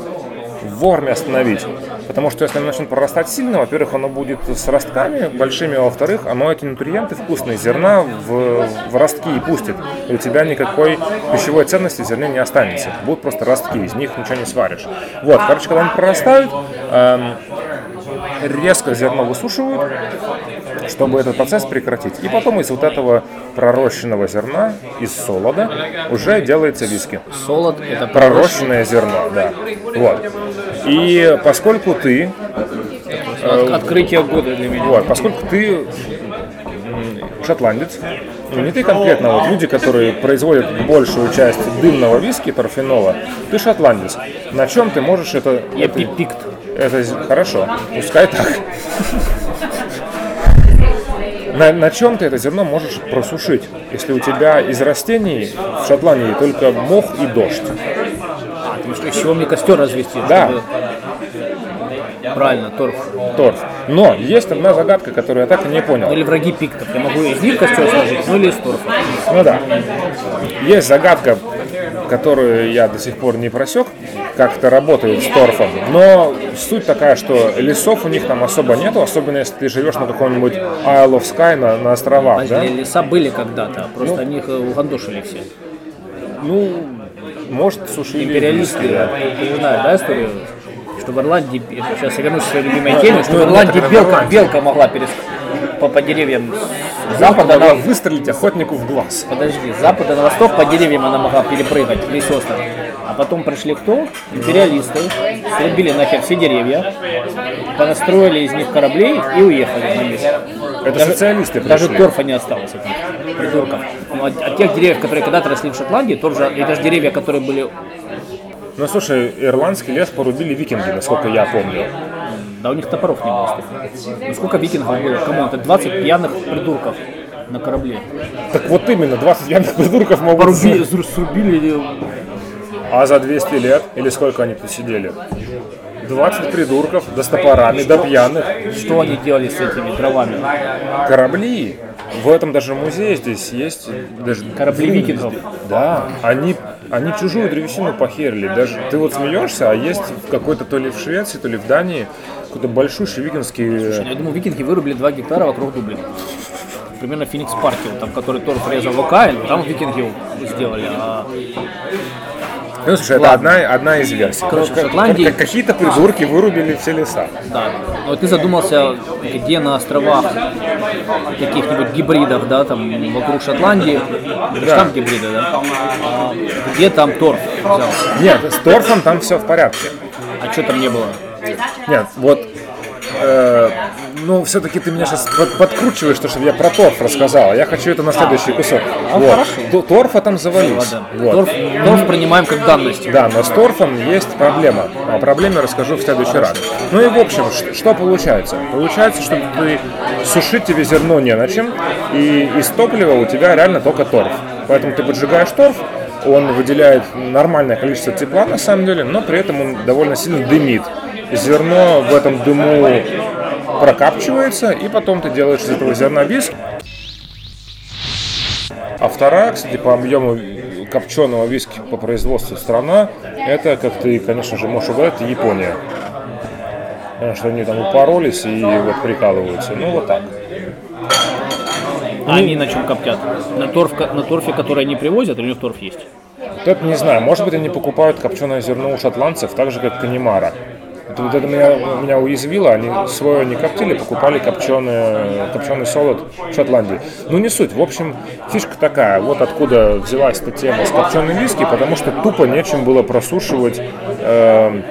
вовремя остановить. Потому что если оно начнет прорастать сильно, во-первых, оно будет с ростками большими, а во-вторых, оно эти нутриенты вкусные зерна в, в ростки и пустит. И у тебя никакой пищевой ценности зерне не останется. Будут просто ростки, из них ничего не сваришь. Вот, короче, когда они прорастают, эм, резко зерно высушивают, чтобы этот процесс прекратить. И потом из вот этого пророщенного зерна, из солода, уже делается виски. Солод – это Пророщенное зерно, да. Вот. И поскольку ты от- открытие года для меня. Вот, поскольку ты шотландец, ну не ты конкретно, вот люди, которые производят большую часть дымного виски, торфенола, ты шотландец. На чем ты можешь это... Я это, пи- пикт. это хорошо, пускай так. На, на чем ты это зерно можешь просушить, если у тебя из растений в Шотландии только мох и дождь? А, ты что, из чего мне костер развести? Да. чтобы- Правильно, торф. Торф. Но есть одна загадка, которую я так и не понял. Или враги пиктов. Я могу из них костер сложить, ну или из торфа. Ну да. Есть загадка, которую я до сих пор не просек, как это работает с торфом. Но суть такая, что лесов у них там особо нету, особенно если ты живешь на каком-нибудь Isle of Skye на, на островах, да? Леса были когда-то, просто они их э, угандошили все. Ну, может, сушили Империалисты, да. ты знаешь, да, историю? Что в Ирландии, сейчас я вернусь к своей любимой теме, что в Ирландии белка, белка могла переск... по, по деревьям с Запада запада могла на... выстрелить охотнику в глаз. Подожди, с запада на восток по деревьям она могла перепрыгать, или сестры. А потом пришли кто? Империалисты, срубили нахер все деревья, понастроили из них кораблей и уехали на месте. Это социалисты Даже пришли. торфа не осталось от них, придурков. Ну, от, от тех деревьев, которые когда-то росли в Шотландии, торф же, это же деревья, которые были... Ну, слушай, ирландский лес порубили викинги, насколько я помню. Да у них топоров не было столько. Ну сколько викингов было? Кому это 20 пьяных придурков на корабле. Так вот именно, 20 пьяных придурков могут... Порубили, срубили А за 200 лет, или сколько они тут сидели? 20 придурков, да с топорами, да пьяных. Что они делали с этими дровами? Корабли. В этом даже музее здесь есть. Даже Корабли викингов. Да, они, они чужую древесину похерили. Даже ты вот смеешься, а есть в какой-то то ли в Швеции, то ли в Дании какой-то большущий викингский. Я думаю, викинги вырубили 2 гектара вокруг Дублина. Примерно в Феникс парке, вот там, который торф резал Вакаин, там викинги сделали. А Ну, слушай, это одна, одна из версий. Короче, в Шотландии- как- Какие-то придурки вырубили все леса. Да. Но ты задумался, где на островах каких-нибудь гибридов, да, там вокруг Шотландии, Да. там гибриды, да? А где там торф взялся? Нет, с торфом там все в порядке. А что там не было? Нет, вот, э, ну, все-таки ты меня сейчас подкручиваешь, то, чтобы я про торф рассказал. а Я хочу это на следующий кусок. вот. Т- Торфа там завались. Ладно. Вот. Торф, торф принимаем как данность. Да, но с торфом есть проблема. О проблеме расскажу в следующий раз. Ну и в общем, ш- что получается? Получается, что ты сушить тебе зерно не на чем, и из топлива у тебя реально только торф. Поэтому ты поджигаешь торф, он выделяет нормальное количество тепла на самом деле, но при этом он довольно сильно дымит. Зерно в этом дыму прокапчивается, и потом ты делаешь из этого зерна виск. А вторая, кстати, по объему копченого виски по производству страна, это, как ты, конечно же, можешь угадать, Япония. Потому что они там упоролись и вот прикалываются. Ну, вот так. А они на чем коптят? На, торф, на торфе, который они привозят, или у них торф есть? Вот это не знаю. Может быть, они покупают копченое зерно у шотландцев, так же, как Канимара. Это, вот это меня, меня уязвило. Они свое не коптили, покупали копченое, копченый солод в Шотландии. Ну, не суть. В общем, фишка такая. Вот откуда взялась эта тема с копченым виски, потому что тупо нечем было просушивать эм,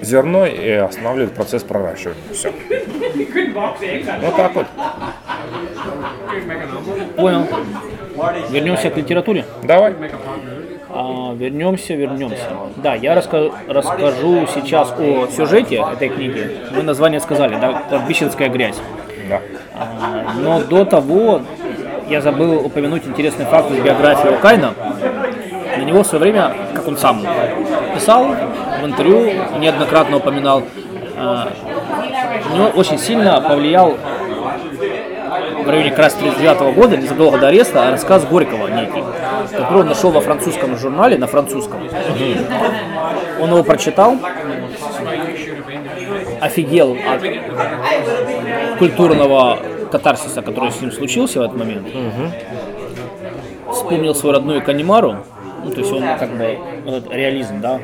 зерно и останавливать процесс проращивания. Все. Вот так вот. Понял. Вернемся к литературе. Давай. А, вернемся, вернемся. Да, я раска- расскажу сейчас о сюжете этой книги. Мы название сказали, да, «Кладбищенская грязь». Да. А, Но до того я забыл упомянуть интересный факт из биографии Окайна. На него в свое время, как он сам писал в интервью, неоднократно упоминал, а, него очень сильно повлиял в районе как раз 39 года, незадолго до ареста, рассказ Горького некий, который он нашел во французском журнале, на французском. Он его прочитал, офигел от культурного катарсиса, который с ним случился в этот момент. Вспомнил свою родную Канимару ну, то есть он как бы вот реализм, да,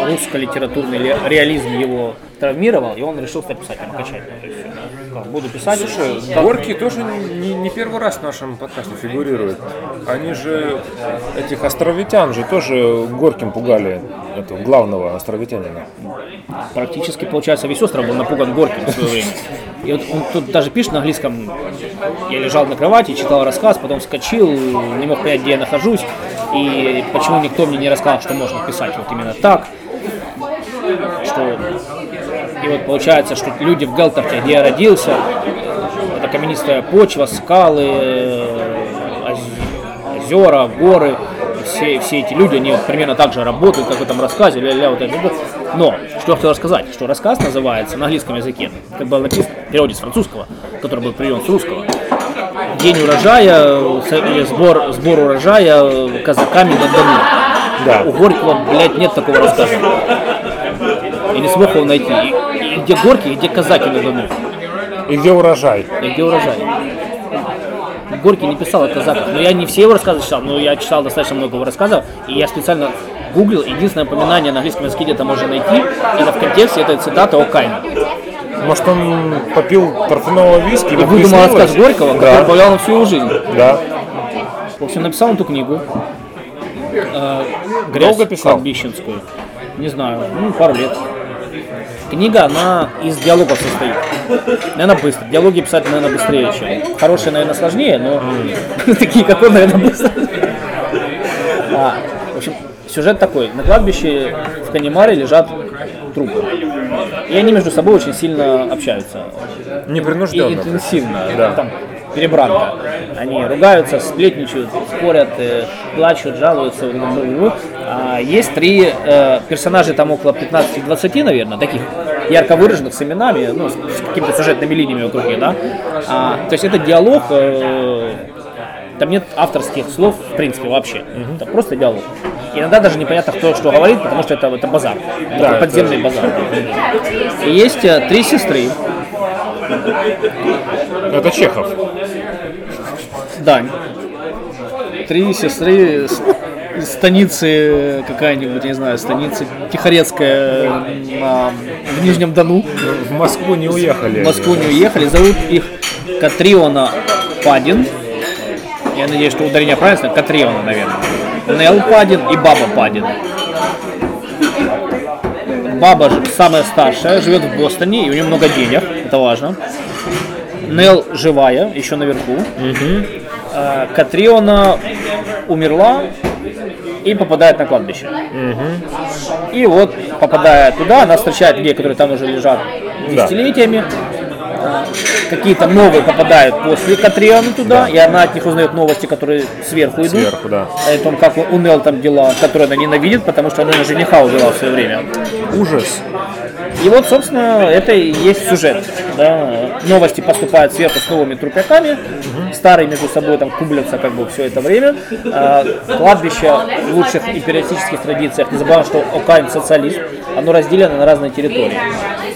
русско-литературный реализм его травмировал, и он решил стать писателем окончательно. То есть, да, буду писать. так- Горький тоже не, не первый раз в нашем подкасте фигурирует. Они же, этих островитян же тоже Горьким пугали, этого главного островитянина. практически, получается, весь остров был напуган Горьким в свое время. И вот он тут даже пишет на английском, я лежал на кровати, читал рассказ, потом вскочил, не мог понять, где я нахожусь, и почему никто мне не рассказал, что можно писать вот именно так. Что... И вот получается, что люди в Гелтерте, где я родился, это каменистая почва, скалы, э, оз- озера, горы, все, все эти люди, они вот примерно так же работают, как в этом рассказе, ля-ля, вот это. Но, что я хотел рассказать, что рассказ называется на английском языке, как было написано в переводе с французского, который был приведен с русского. День урожая, или сбор, сбор урожая казаками на Дону. Да. У Горького, блядь, нет такого рассказа. Я не смог его найти. И, и где Горький, и где казаки на Дону. И где урожай? И где урожай? Горький не писал о казаках, но я не все его рассказы читал, но я читал достаточно много его рассказов, и я специально гуглил, единственное упоминание на английском языке где-то можно найти, это в контексте этой цитаты о Кайне. Может, он попил торфяного виски И выдумал рассказ Горького, который Да, повлиял на всю его жизнь. да. В общем, написал он эту книгу. Э, «Грязь Долго писал? кладбищенскую. Не знаю, ну, пару лет. Книга, она из диалогов состоит. Наверное, быстро. Диалоги писать, наверное, быстрее, чем. Хорошие, наверное, сложнее, но такие, как он, наверное, быстро. А, в общем, сюжет такой. На кладбище в Канемаре лежат трупы. И они между собой очень сильно общаются. И Непринужденно. интенсивно. Да. Там перебранка. Они ругаются, сплетничают, спорят, э, плачут, жалуются. А, есть три э, персонажа, там около 15-20, наверное, таких ярко выраженных с именами, ну, с, какими-то сюжетными линиями вокруг них, да. А, то есть это диалог, э, там нет авторских слов, в принципе, вообще. Это просто диалог. Иногда даже непонятно, кто что говорит, потому что это, это базар. Да, это подземный базар. И есть три сестры. Это Чехов. Дань. Три сестры станицы какая-нибудь, я не знаю, станицы Тихорецкая на, в Нижнем Дону. В Москву не уехали. В Москву не уехали. Зовут их Катриона Падин. Я надеюсь, что ударение правильно, Катриона, наверное. Нел Падин и Баба Падин. Баба ж- самая старшая, живет в Бостоне, и у нее много денег, это важно. Нел живая, еще наверху. А, Катриона умерла и попадает на кладбище. И вот, попадая туда, она встречает людей, которые там уже лежат десятилетиями. А, Какие-то новые попадают после Катрионы туда, и она от них узнает новости, которые сверху идут. Сверху, да. О том, как у Нел там дела, которые она ненавидит, потому что она ее жениха убила в свое время. Ужас. И вот, собственно, это и есть сюжет. Да. Новости поступают сверху с новыми трупяками, старые между собой там кублятся как бы все это время. А, кладбище в лучших империалистических традициях, не забываем, что Окайн социалист, оно разделено на разные территории.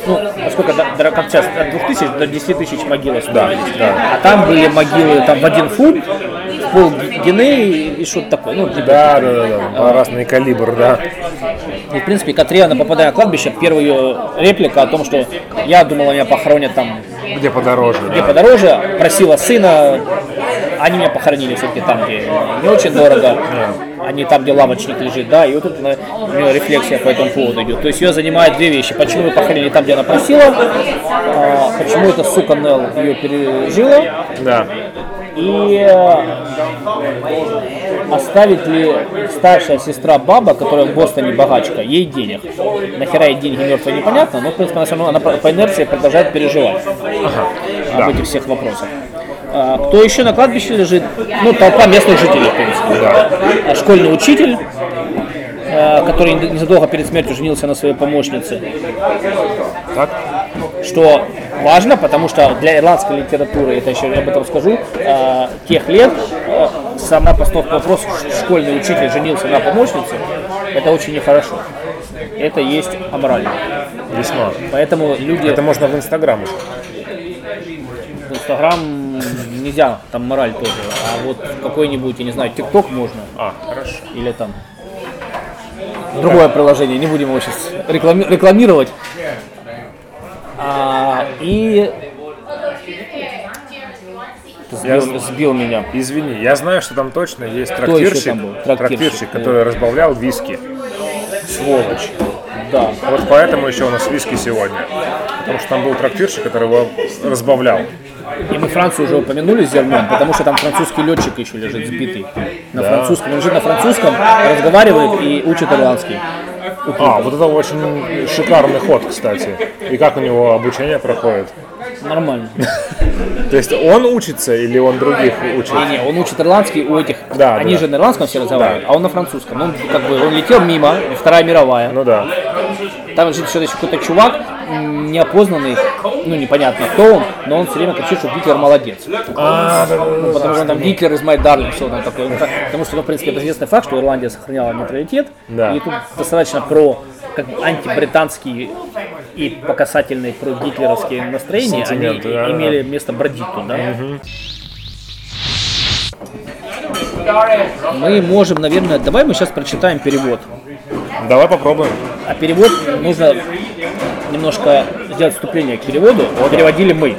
Ну, поскольку как сейчас от 2000 до 10 тысяч могил остались. А там были могилы там в один фут, в пол гины и, и что-то такое. Ну, типа, Да, да, да, да. Разный калибр, да. и, в принципе, Катриана, попадая на кладбище, первая ее реплика о том, что я думала, меня похоронят там Где подороже. где да. подороже, просила сына, они меня похоронили все-таки там, где не очень дорого, а не там, где лавочник лежит, да, и вот тут она- у нее рефлексия по этому поводу идет. То есть ее занимает две вещи. Почему ее похоронили там, где она просила, а, почему эта сука Нелл ее пережила, Да. И э, оставит ли старшая сестра Баба, которая в Бостоне богачка, ей денег. Нахера ей деньги мертвые непонятно, но в принципе она все равно она по инерции продолжает переживать об Да. этих всех вопросах. А, Кто еще на кладбище лежит? Ну, толпа местных жителей, в принципе. А Школьный учитель, э, который незадолго перед смертью женился на своей помощнице. Так? Что важно, потому что для ирландской литературы, это еще я об этом скажу, э, тех лет э, сама постановка вопроса, школьный учитель женился на помощнице, это очень нехорошо. Это есть аморально. Весьма. Поэтому люди Это можно в Инстаграм уже. в Инстаграм нельзя, там мораль тоже. А вот какой-нибудь, я не знаю, ТикТок можно. А, хорошо. Или там другое приложение, не будем его сейчас реклами- рекламировать. А, и Я сбил, сбил меня. Извини, я знаю, что там точно есть трактирщик, там был? Трактирщик, трактирщик, да. который разбавлял виски. Сволочь. Да. Вот поэтому еще у нас виски сегодня. Потому что там был трактирщик, который его разбавлял. И мы Францию уже упомянули с зерном, потому что там французский летчик еще лежит сбитый. На французском. Он лежит на французском, разговаривает и учит ирландский. А, вот это очень шикарный ход, кстати. И как у него обучение проходит? Нормально. То есть он учится или он других учит? Не, не, он учит ирландский у этих. Да, Они да. же на ирландском все разговаривают, а он на французском. Он как бы он летел мимо, Вторая мировая. Ну да. Там лежит еще какой-то чувак, неопознанный, ну непонятно кто он, но он все время кричит, что Гитлер молодец. А, да, да, да. Ну, потому что там Гитлер из My Darling, все там такое. Потому что, ну, в принципе, это известный факт, что Ирландия сохраняла нейтралитет. Да. И тут достаточно про как бы, антибританские и по касательные про гитлеровские настроения, они да, да. имели место бродить туда. Мы можем, наверное, давай мы сейчас прочитаем перевод. Давай попробуем. А перевод нужно немножко сделать вступление к переводу. Переводили мы,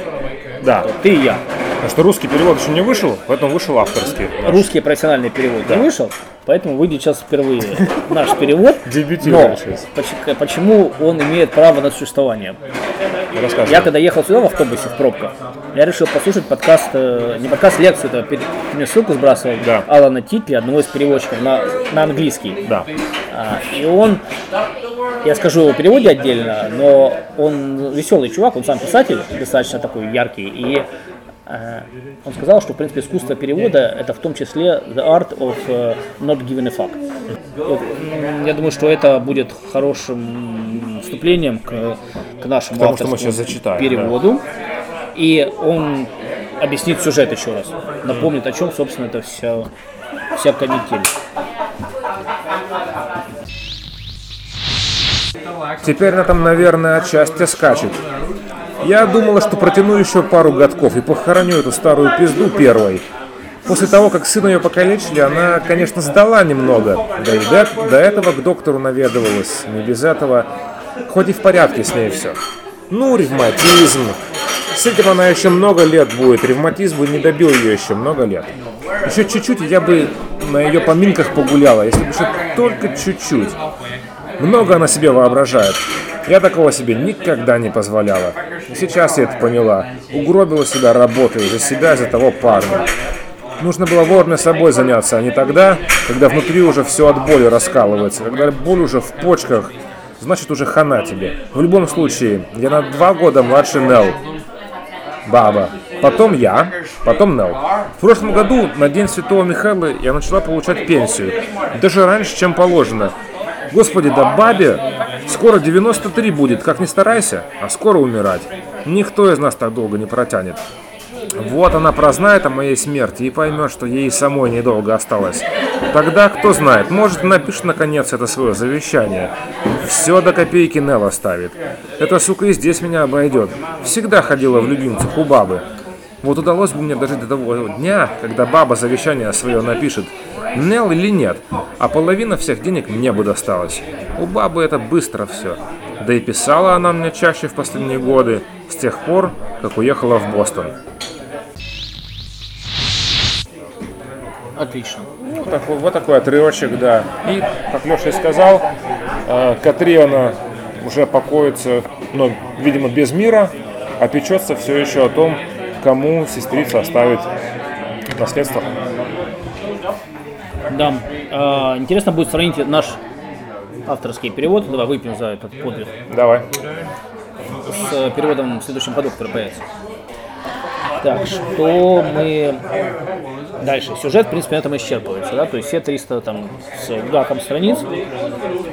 Да. ты и я. Потому что русский перевод еще не вышел, поэтому вышел авторский. Русский профессиональный перевод не вышел, поэтому выйдет сейчас впервые наш перевод. Дебютируем Но сейчас. поч- почему он имеет право на существование? Рассказывай. Я когда ехал сюда в автобусе в пробках, я решил послушать подкаст, э, не подкаст, лекцию, это перед- мне ссылку сбрасывал, Да. Алана Типпи, одного из переводчиков на, на английский. Да. А, и он, я скажу его переводе отдельно, но он веселый чувак, он сам писатель, достаточно такой яркий, и э, он сказал, что в принципе искусство перевода это в том числе the art of э, not giving a fuck. Вот, я думаю, что это будет хорошим вступлением к, к нашему Потому что мы зачитаем, переводу. И он объяснит сюжет еще раз, напомнит, о чем, собственно, это вся, вся канитель. Теперь на там, наверное, отчасти скачет. Я думала, что протяну еще пару годков и похороню эту старую пизду первой. После того, как сына ее покалечили, она, конечно, сдала немного. Да и до, до этого к доктору наведывалась. Не без этого. Хоть и в порядке с ней все. Ну, ревматизм. С этим она еще много лет будет. Ревматизм бы не добил ее еще много лет. Еще чуть-чуть, я бы на ее поминках погуляла, если бы еще только чуть-чуть. Много она себе воображает. Я такого себе никогда не позволяла. И сейчас я это поняла. Угробила себя работой за себя, за того парня. Нужно было вовремя собой заняться, а не тогда, когда внутри уже все от боли раскалывается, когда боль уже в почках, значит уже хана тебе. В любом случае, я на два года младше Нелл. Баба. Потом я, потом Нелл. В прошлом году на День Святого Михаила я начала получать пенсию. Даже раньше, чем положено. Господи, да бабе скоро 93 будет, как ни старайся, а скоро умирать. Никто из нас так долго не протянет. Вот она прознает о моей смерти и поймет, что ей самой недолго осталось. Тогда, кто знает, может напишет наконец это свое завещание. Все до копейки Нелл оставит. Эта сука и здесь меня обойдет. Всегда ходила в любимцах у бабы. Вот удалось бы мне дожить до того дня, когда баба завещание свое напишет. Нелл или нет, а половина всех денег мне бы досталась. У бабы это быстро все. Да и писала она мне чаще в последние годы, с тех пор, как уехала в Бостон. Отлично. Вот такой, вот такой отрывочек, да. И, как Леша и сказал, э, Катриона уже покоится, но, видимо, без мира, а печется все еще о том, кому сестрица оставит наследство. Да. А, интересно будет сравнить наш авторский перевод. Давай выпьем за этот подвиг. Давай. С э, переводом в следующем году, который появится. Так, что мы... Дальше. Сюжет, в принципе, на этом исчерпывается. Да? То есть все 300 там, с гаком страниц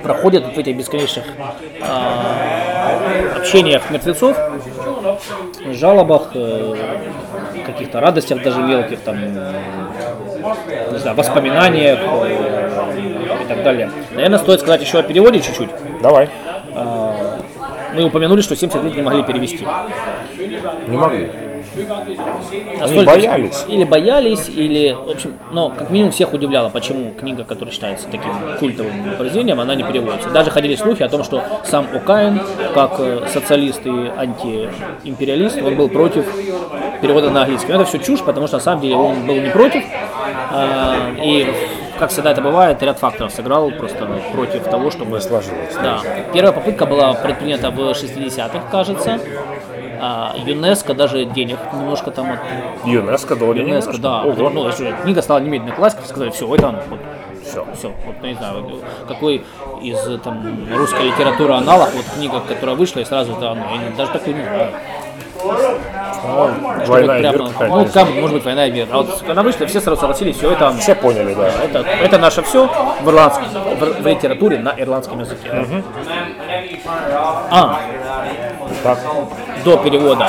проходят в этих бесконечных а, общениях мертвецов, жалобах, э, каких-то радостях даже мелких, там, не знаю, воспоминаниях э, и так далее. Наверное, стоит сказать еще о переводе чуть-чуть. Давай. Мы упомянули, что 70 лет не могли перевести. Не могу. Настолько- боялись. Или боялись, или, в общем, но как минимум всех удивляло, почему книга, которая считается таким культовым произведением, она не переводится. Даже ходили слухи о том, что сам Окаин, как э, социалист и антиимпериалист, он был против перевода на английский. Но это все чушь, потому что на самом деле он был не против. а, И, как всегда это бывает, ряд факторов сыграл просто против того, чтобы Сложилось. да. Первая попытка была предпринята в 60-х, кажется. А, ЮНЕСКО даже денег немножко там от ЮНЕСКО дали ЮНЕСКО, немножко? да. Ого. Ну, если книга стала немедленно классикой, сказали, все, это оно. Вот, все, все. Вот, не знаю, какой из там, русской литературы аналог, вот книга, которая вышла, и сразу это оно. Я даже такой не знаю. Что Война мир прямо, какая-то. ну, там, может быть, война и мир. А вот когда вышли, все сразу согласились, все это. Все поняли, да. Это, это наше все в, ирландском, в, в литературе на ирландском языке. А, Так. до перевода.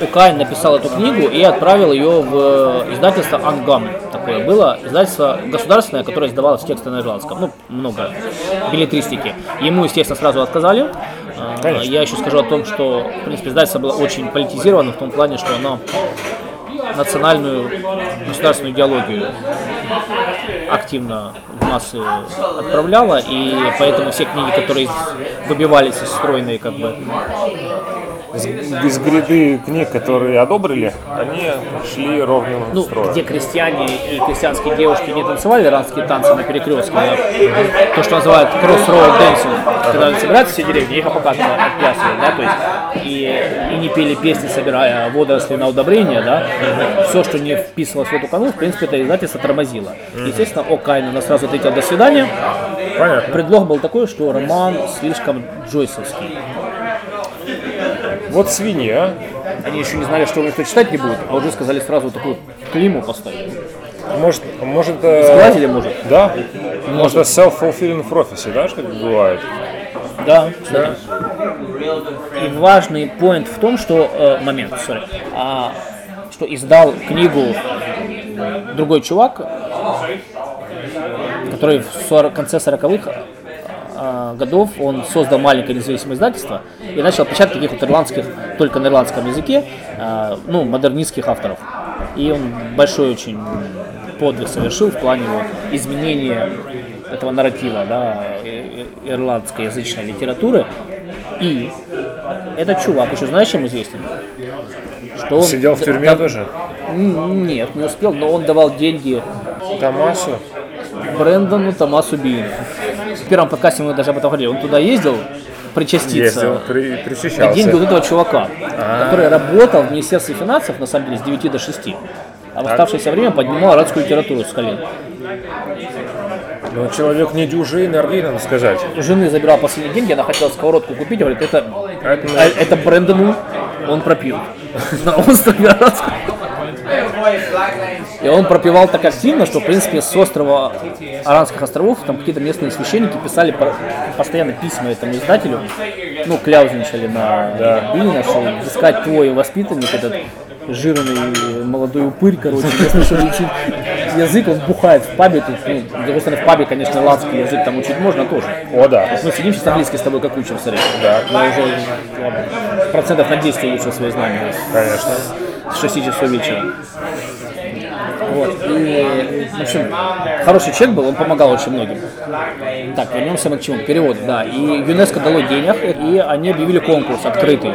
Укайн написал эту книгу и отправил ее в издательство Ангам. Такое было издательство государственное, которое издавалось тексты на ирландском. Ну, много билетристики. Ему, естественно, сразу отказали. А, Конечно. Я еще скажу о том, что, в принципе, издательство было очень политизировано в том плане, что оно национальную государственную идеологию активно в массы отправляла, и поэтому все книги, которые выбивались из стройной как бы Из, гряды книг, которые одобрили, они шли ровным ну, строем. где крестьяне и крестьянские девушки не танцевали иранские танцы на перекрестке, да, то, что называют crossroad dancing, когда собираются все деревни, их показывают, отплясывают, да, то есть и, и не пели песни, собирая водоросли на удобрение, да, все, что не вписывалось в эту канву, в принципе, это издательство тормозило. Естественно, О'Кайн нас сразу ответил «до свидания», Понятно. Предлог был такой, что роман слишком джойсовский. Вот свинья. Они еще не знали, что никто читать не будет, а уже сказали сразу такую климу поставить. Может, может, э, Сглазили, может? да? Может, это self-fulfilling prophecy, да, что бывает? Да, кстати. И важный поинт в том, что э, момент, sorry, а, что издал книгу другой чувак, который в 40 конце 40-х а, годов он создал маленькое независимое издательство и начал печатать таких вот ирландских, только на ирландском языке, а, ну, модернистских авторов. И он большой очень подвиг совершил в плане вот изменения этого нарратива, да, ирландской язычной литературы. И этот чувак еще знаешь, чем известен? Что он Сидел в тюрьме да- тоже? Нет, не успел, но он давал деньги Томасу? Брэндону Томасу Бину. В первом подкасте мы даже об этом говорили. Он туда ездил причаститься. Ездил, при, На причащался. деньги вот этого чувака, который работал в Министерстве финансов, на самом деле, с 9 до 6. А в оставшееся время поднимал арабскую литературу с колен. Ну, человек не дюжий, энергии, надо сказать. У жены забирал последние деньги, она хотела сковородку купить, говорит, это, это, это Брэндону, он пропил. На острове арабском. И он пропивал так активно, что, в принципе, с острова Аранских островов там какие-то местные священники писали по- постоянно письма этому издателю, ну, кляузничали на Биллина, что искать твой воспитанник, этот жирный молодой упырь, короче, если что учить язык, он бухает в пабе, тут, ну, с другой стороны, в пабе, конечно, ирландский язык там учить можно тоже. О, да. Мы сидим сейчас английский с тобой как учим, смотри. Да. Я уже ладно, процентов на 10 улучшил свои знания Конечно. С 6 часов вечера. Вот. И, в общем, хороший человек был, он помогал очень многим. Так, вернемся мы к чему? Перевод, да. И ЮНЕСКО дало денег, и они объявили конкурс открытый.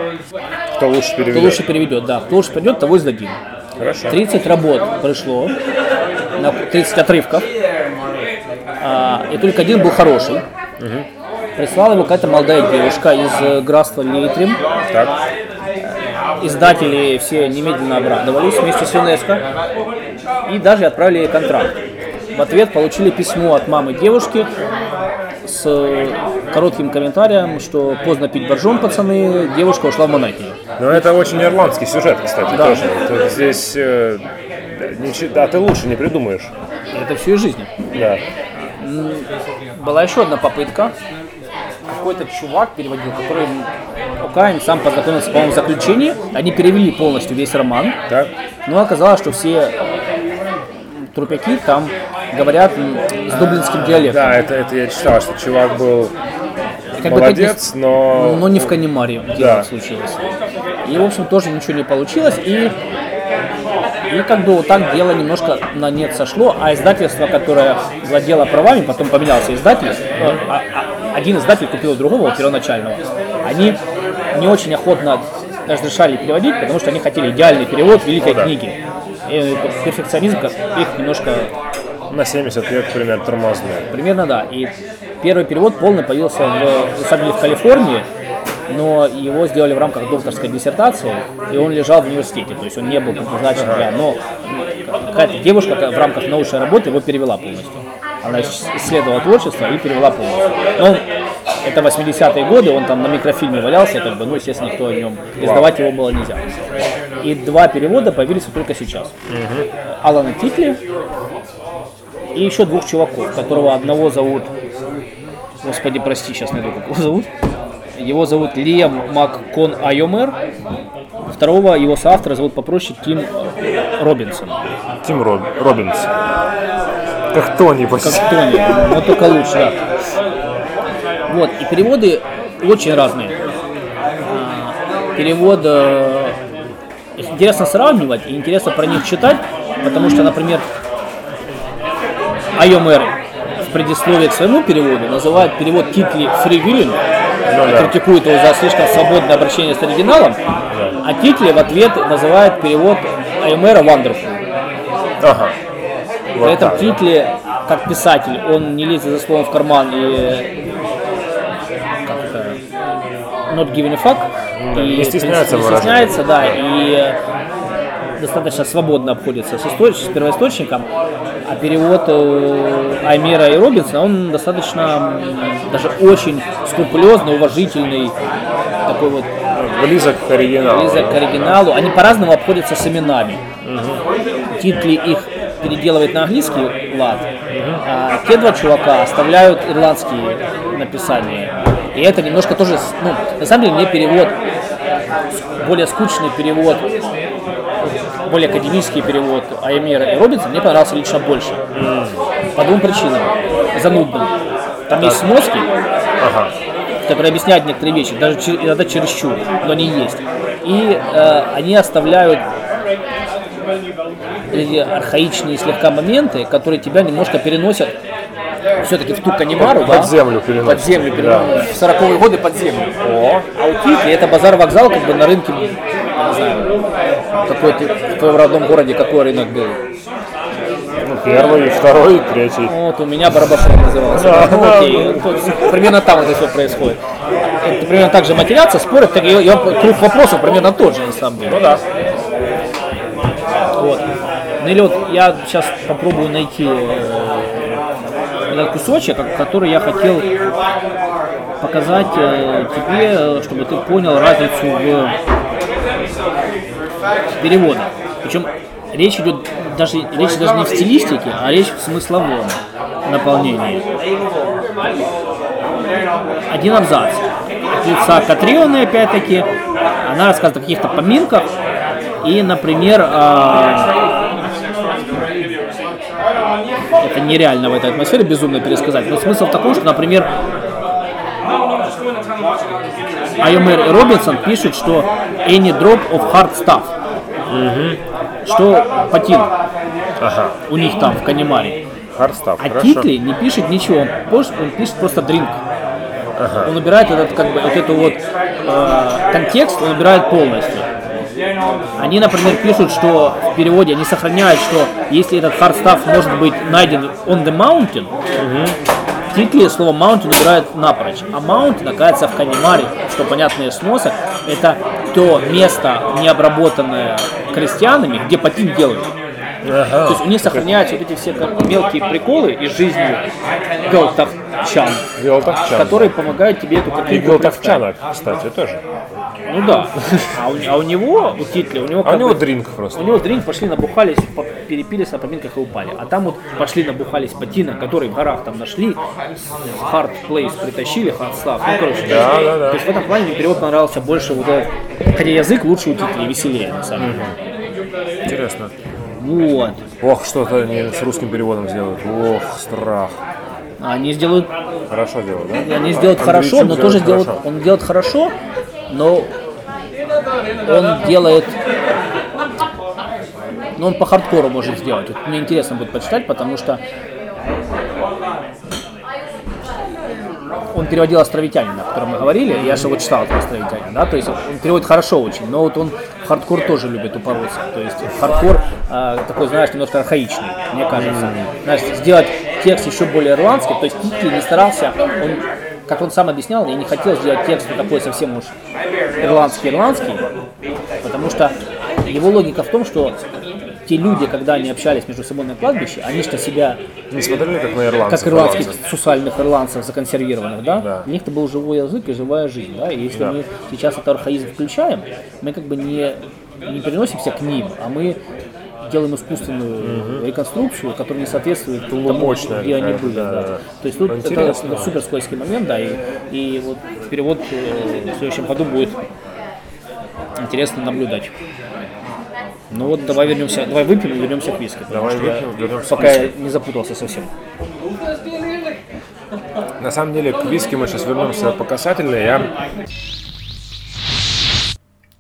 Кто лучше Кто переведет? лучше переведет, да. Кто лучше переведет, того и сдадим. Хорошо. 30 работ пришло, на 30 отрывков, а, и только один был хороший. Прислала его какая-то молодая девушка из э, графства Лейтрим. Так. Издатели все немедленно обрадовались вместе с ЮНЕСКО и даже отправили ей контракт. В ответ получили письмо от мамы девушки с э, коротким комментарием, что поздно пить боржом, пацаны, девушка ушла в монахиню. Но это очень ирландский сюжет, кстати, Да. тоже. Тут здесь... э, ничего- да, ты лучше не придумаешь. Это все из жизни. Да. Была еще одна попытка. Какой-то чувак переводил, который Окаин сам познакомился, по-моему, в заключении. Они перевели полностью весь роман. Так. Но оказалось, что все трупяки там говорят с дублинским диалектом. Да, это, это я читал, что чувак был как бы молодец, но... но не в Канемаре Да. случилось. И, в общем, тоже ничего не получилось. И, и как бы вот так дело немножко на нет сошло, а издательство, которое владело правами, потом поменялся издатель, а- а- один издатель купил другого, первоначального, они не очень охотно разрешали переводить, потому что они хотели идеальный перевод великой Ну да. книги. И перфекционизм как- их немножко На 70 лет, примерно, тормозные. Примерно да. И первый перевод полный появился в, деле, в Калифорнии, но его сделали в рамках докторской диссертации, и он лежал в университете, то есть он не был предназначен для... Но какая-то девушка в рамках научной работы его перевела полностью. Она исследовала творчество и перевела полностью. Но это 80-е годы, он там на микрофильме валялся, как бы, ну, естественно, никто о нем, издавать его было нельзя. И два перевода появились только сейчас. Алана Титли и еще двух чуваков, которого одного зовут, господи, прости, сейчас найду, как его зовут. Его зовут Лиам Маккон Айомер, второго его соавтора зовут попроще Тим Робинсон. Тим Роб... Робинс. Как Тони Как почти. Тони, но только лучше, да. Вот, и переводы очень разные. А, Перевод э, интересно сравнивать и интересно про них читать, потому что, например, Айомер в предисловии к своему переводу называет перевод Титли фривилен, да. критикует его за слишком свободное обращение с оригиналом, а Титли в ответ называет перевод Айомера wonderful. Ага. При Вот этом так. Титли, как писатель, он не лезет за словом в карман и not giving a fuck. Да, и, не стесняется не стесняется, да, и э, достаточно свободно обходится с, источ- с первоисточником, а перевод э, Аймера и Робинсона, он достаточно даже очень скрупулезный, уважительный, такой вот Близок к оригиналу. близок к оригиналу. Они по-разному обходятся с именами. Титли их переделывает на английский лад, а те два чувака оставляют ирландские написания. И это немножко тоже, ну, на самом деле мне перевод, более скучный перевод, более академический перевод Аймера и Робинса мне понравился лично больше. По двум причинам. Занудным. Там есть сноски, Ага. которые объясняют некоторые вещи, даже иногда чересчур, но они есть. И э, они оставляют эти архаичные слегка моменты, которые тебя немножко переносят все-таки в ту Канимару, Под да? землю переносят. Под землю Да. переносят. В 40-е годы под землю. О, А у Титли это базар-вокзал как бы на рынке, не знаю, какой ты, в твоем родном городе какой рынок был. ну, первый, второй, третий. Вот у меня Барабашов назывался. Да. Ну, окей, тут примерно там это все происходит. Это примерно так же матерятся, спорят, так и, и круг вопросов примерно тот же на самом деле. Ну да. Вот. Ну или вот я сейчас попробую найти э, этот кусочек, ко- который я хотел показать э, тебе, э, чтобы ты понял разницу в переводах. Причем речь идет даже речь даже не в стилистике, а речь в смысловом наполнении. Один абзац. От лица Катрионы, опять-таки, она рассказывает о каких-то поминках. И, например, а, это нереально в этой атмосфере безумно пересказать. Но смысл в таком, что, например, Айомер Робинсон пишут, что any drop of hard stuff. Что патин Ага. у них там в Канемаре. Хардстав, А хорошо. Титли не пишет ничего, он, пишет- он пишет просто дринк. Он убирает этот, как бы, вот эту вот э, контекст, он убирает полностью. Они, например, пишут, что в переводе они сохраняют, что если этот stuff может быть найден on the mountain, в титле слово mountain убирают напрочь. А mountain оказывается в Канемаре, что понятно из сноса, это то место, не обработанное крестьянами, где потин делают. Ага. То есть у них сохраняются вот эти все мелкие приколы из жизни галтовчан, Галтовчан. которые помогают тебе эту картинку. Галтовчанок, кстати, тоже. Ну да. А у, а у него, у Титля, у него А у него бы- дринк у просто. него дринк пошли набухались, перепились на поминках и упали. А там вот пошли набухались патина, которые в горах там нашли, hard place притащили, hard stuff. Ну, короче, Да, да, да. То есть в этом плане мне перевод понравился больше вот этот, хотя язык лучше у Титля веселее, на самом деле. Интересно. Вот. Ох, что-то они с русским переводом сделают. Ох, страх. Они сделают, Хорошо делают, да? они сделают Андрей хорошо, но тоже сделают, хорошо. он делает хорошо, но он делает, но он по хардкору может сделать. Вот мне интересно будет почитать, потому что он переводил «Островитянина», о котором мы говорили, я же его читал, это «Островитянин», да, то есть он переводит хорошо очень, но вот он хардкор тоже любит упороться, то есть хардкор э, такой, знаешь, немножко архаичный, мне кажется, знаешь, сделать текст еще более ирландский, то есть Кики не старался, он, как он сам объяснял, я не хотел сделать текст такой совсем уж ирландский-ирландский, потому что его логика в том, что те люди, когда они общались между собой на кладбище, они что себя Не смотрели, как на ирландцев? как ирландских ирландцев? сусальных ирландцев законсервированных, да? Да. У них это был живой язык и живая жизнь, да? И если Да. мы сейчас этот архаизм включаем, мы как бы не, не переносимся к ним, а мы делаем искусственную реконструкцию, которая не соответствует тому, Полномочная где они были. да, Да, да. То есть тут Ну, это, интересно, это супер скользкий момент, да, и, и вот перевод э, в следующем году будет интересно наблюдать. Ну вот давай вернемся, давай выпьем и вернемся к виски. Давай я выпьем, вернемся к Пока я виски. не запутался совсем. На самом деле, к виски мы сейчас вернемся по касательной. Я...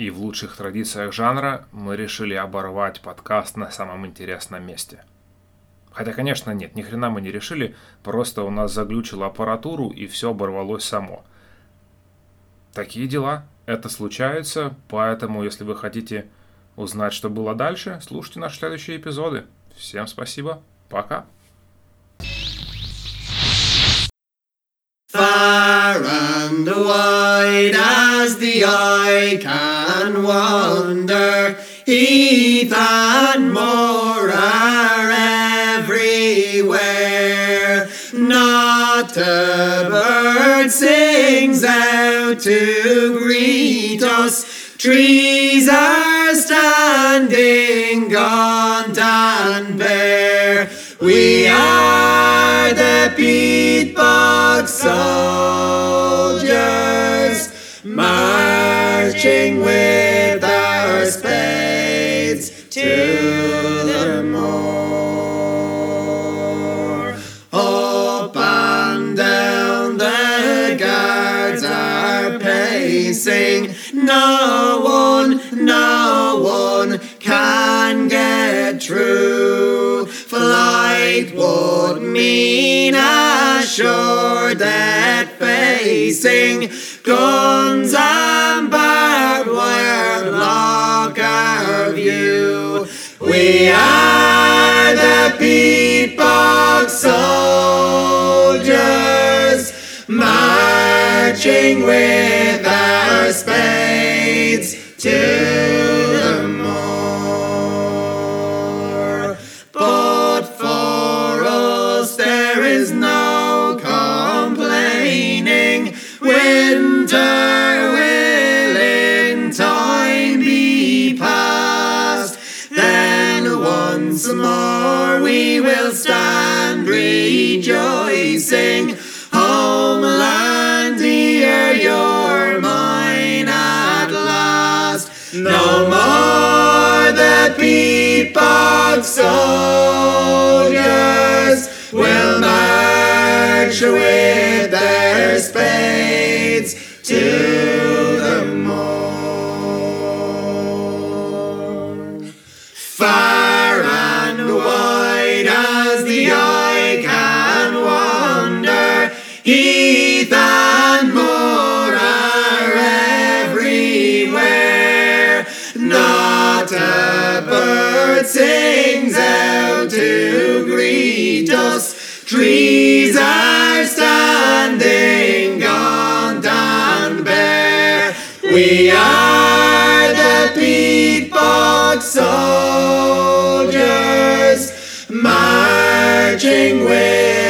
И в лучших традициях жанра мы решили оборвать подкаст на самом интересном месте. Хотя, конечно, нет, ни хрена мы не решили, просто у нас заглючила аппаратуру и все оборвалось само. Такие дела, это случается, поэтому, если вы хотите узнать, что было дальше, слушайте наши следующие эпизоды. Всем спасибо, пока. Far and wide as the eye can wander, heath and moor are everywhere. Not a bird sings out to greet us. Trees are standing gaunt and bare. We are the peat bog soldiers, marching sure death facing. Guns and barbed wire block our view. We are the peat bog soldiers, marching with our spades to bog oh, soldiers will march with their spades to the moor. Us. Trees are standing gaunt and bare. We are the peat bog soldiers, marching with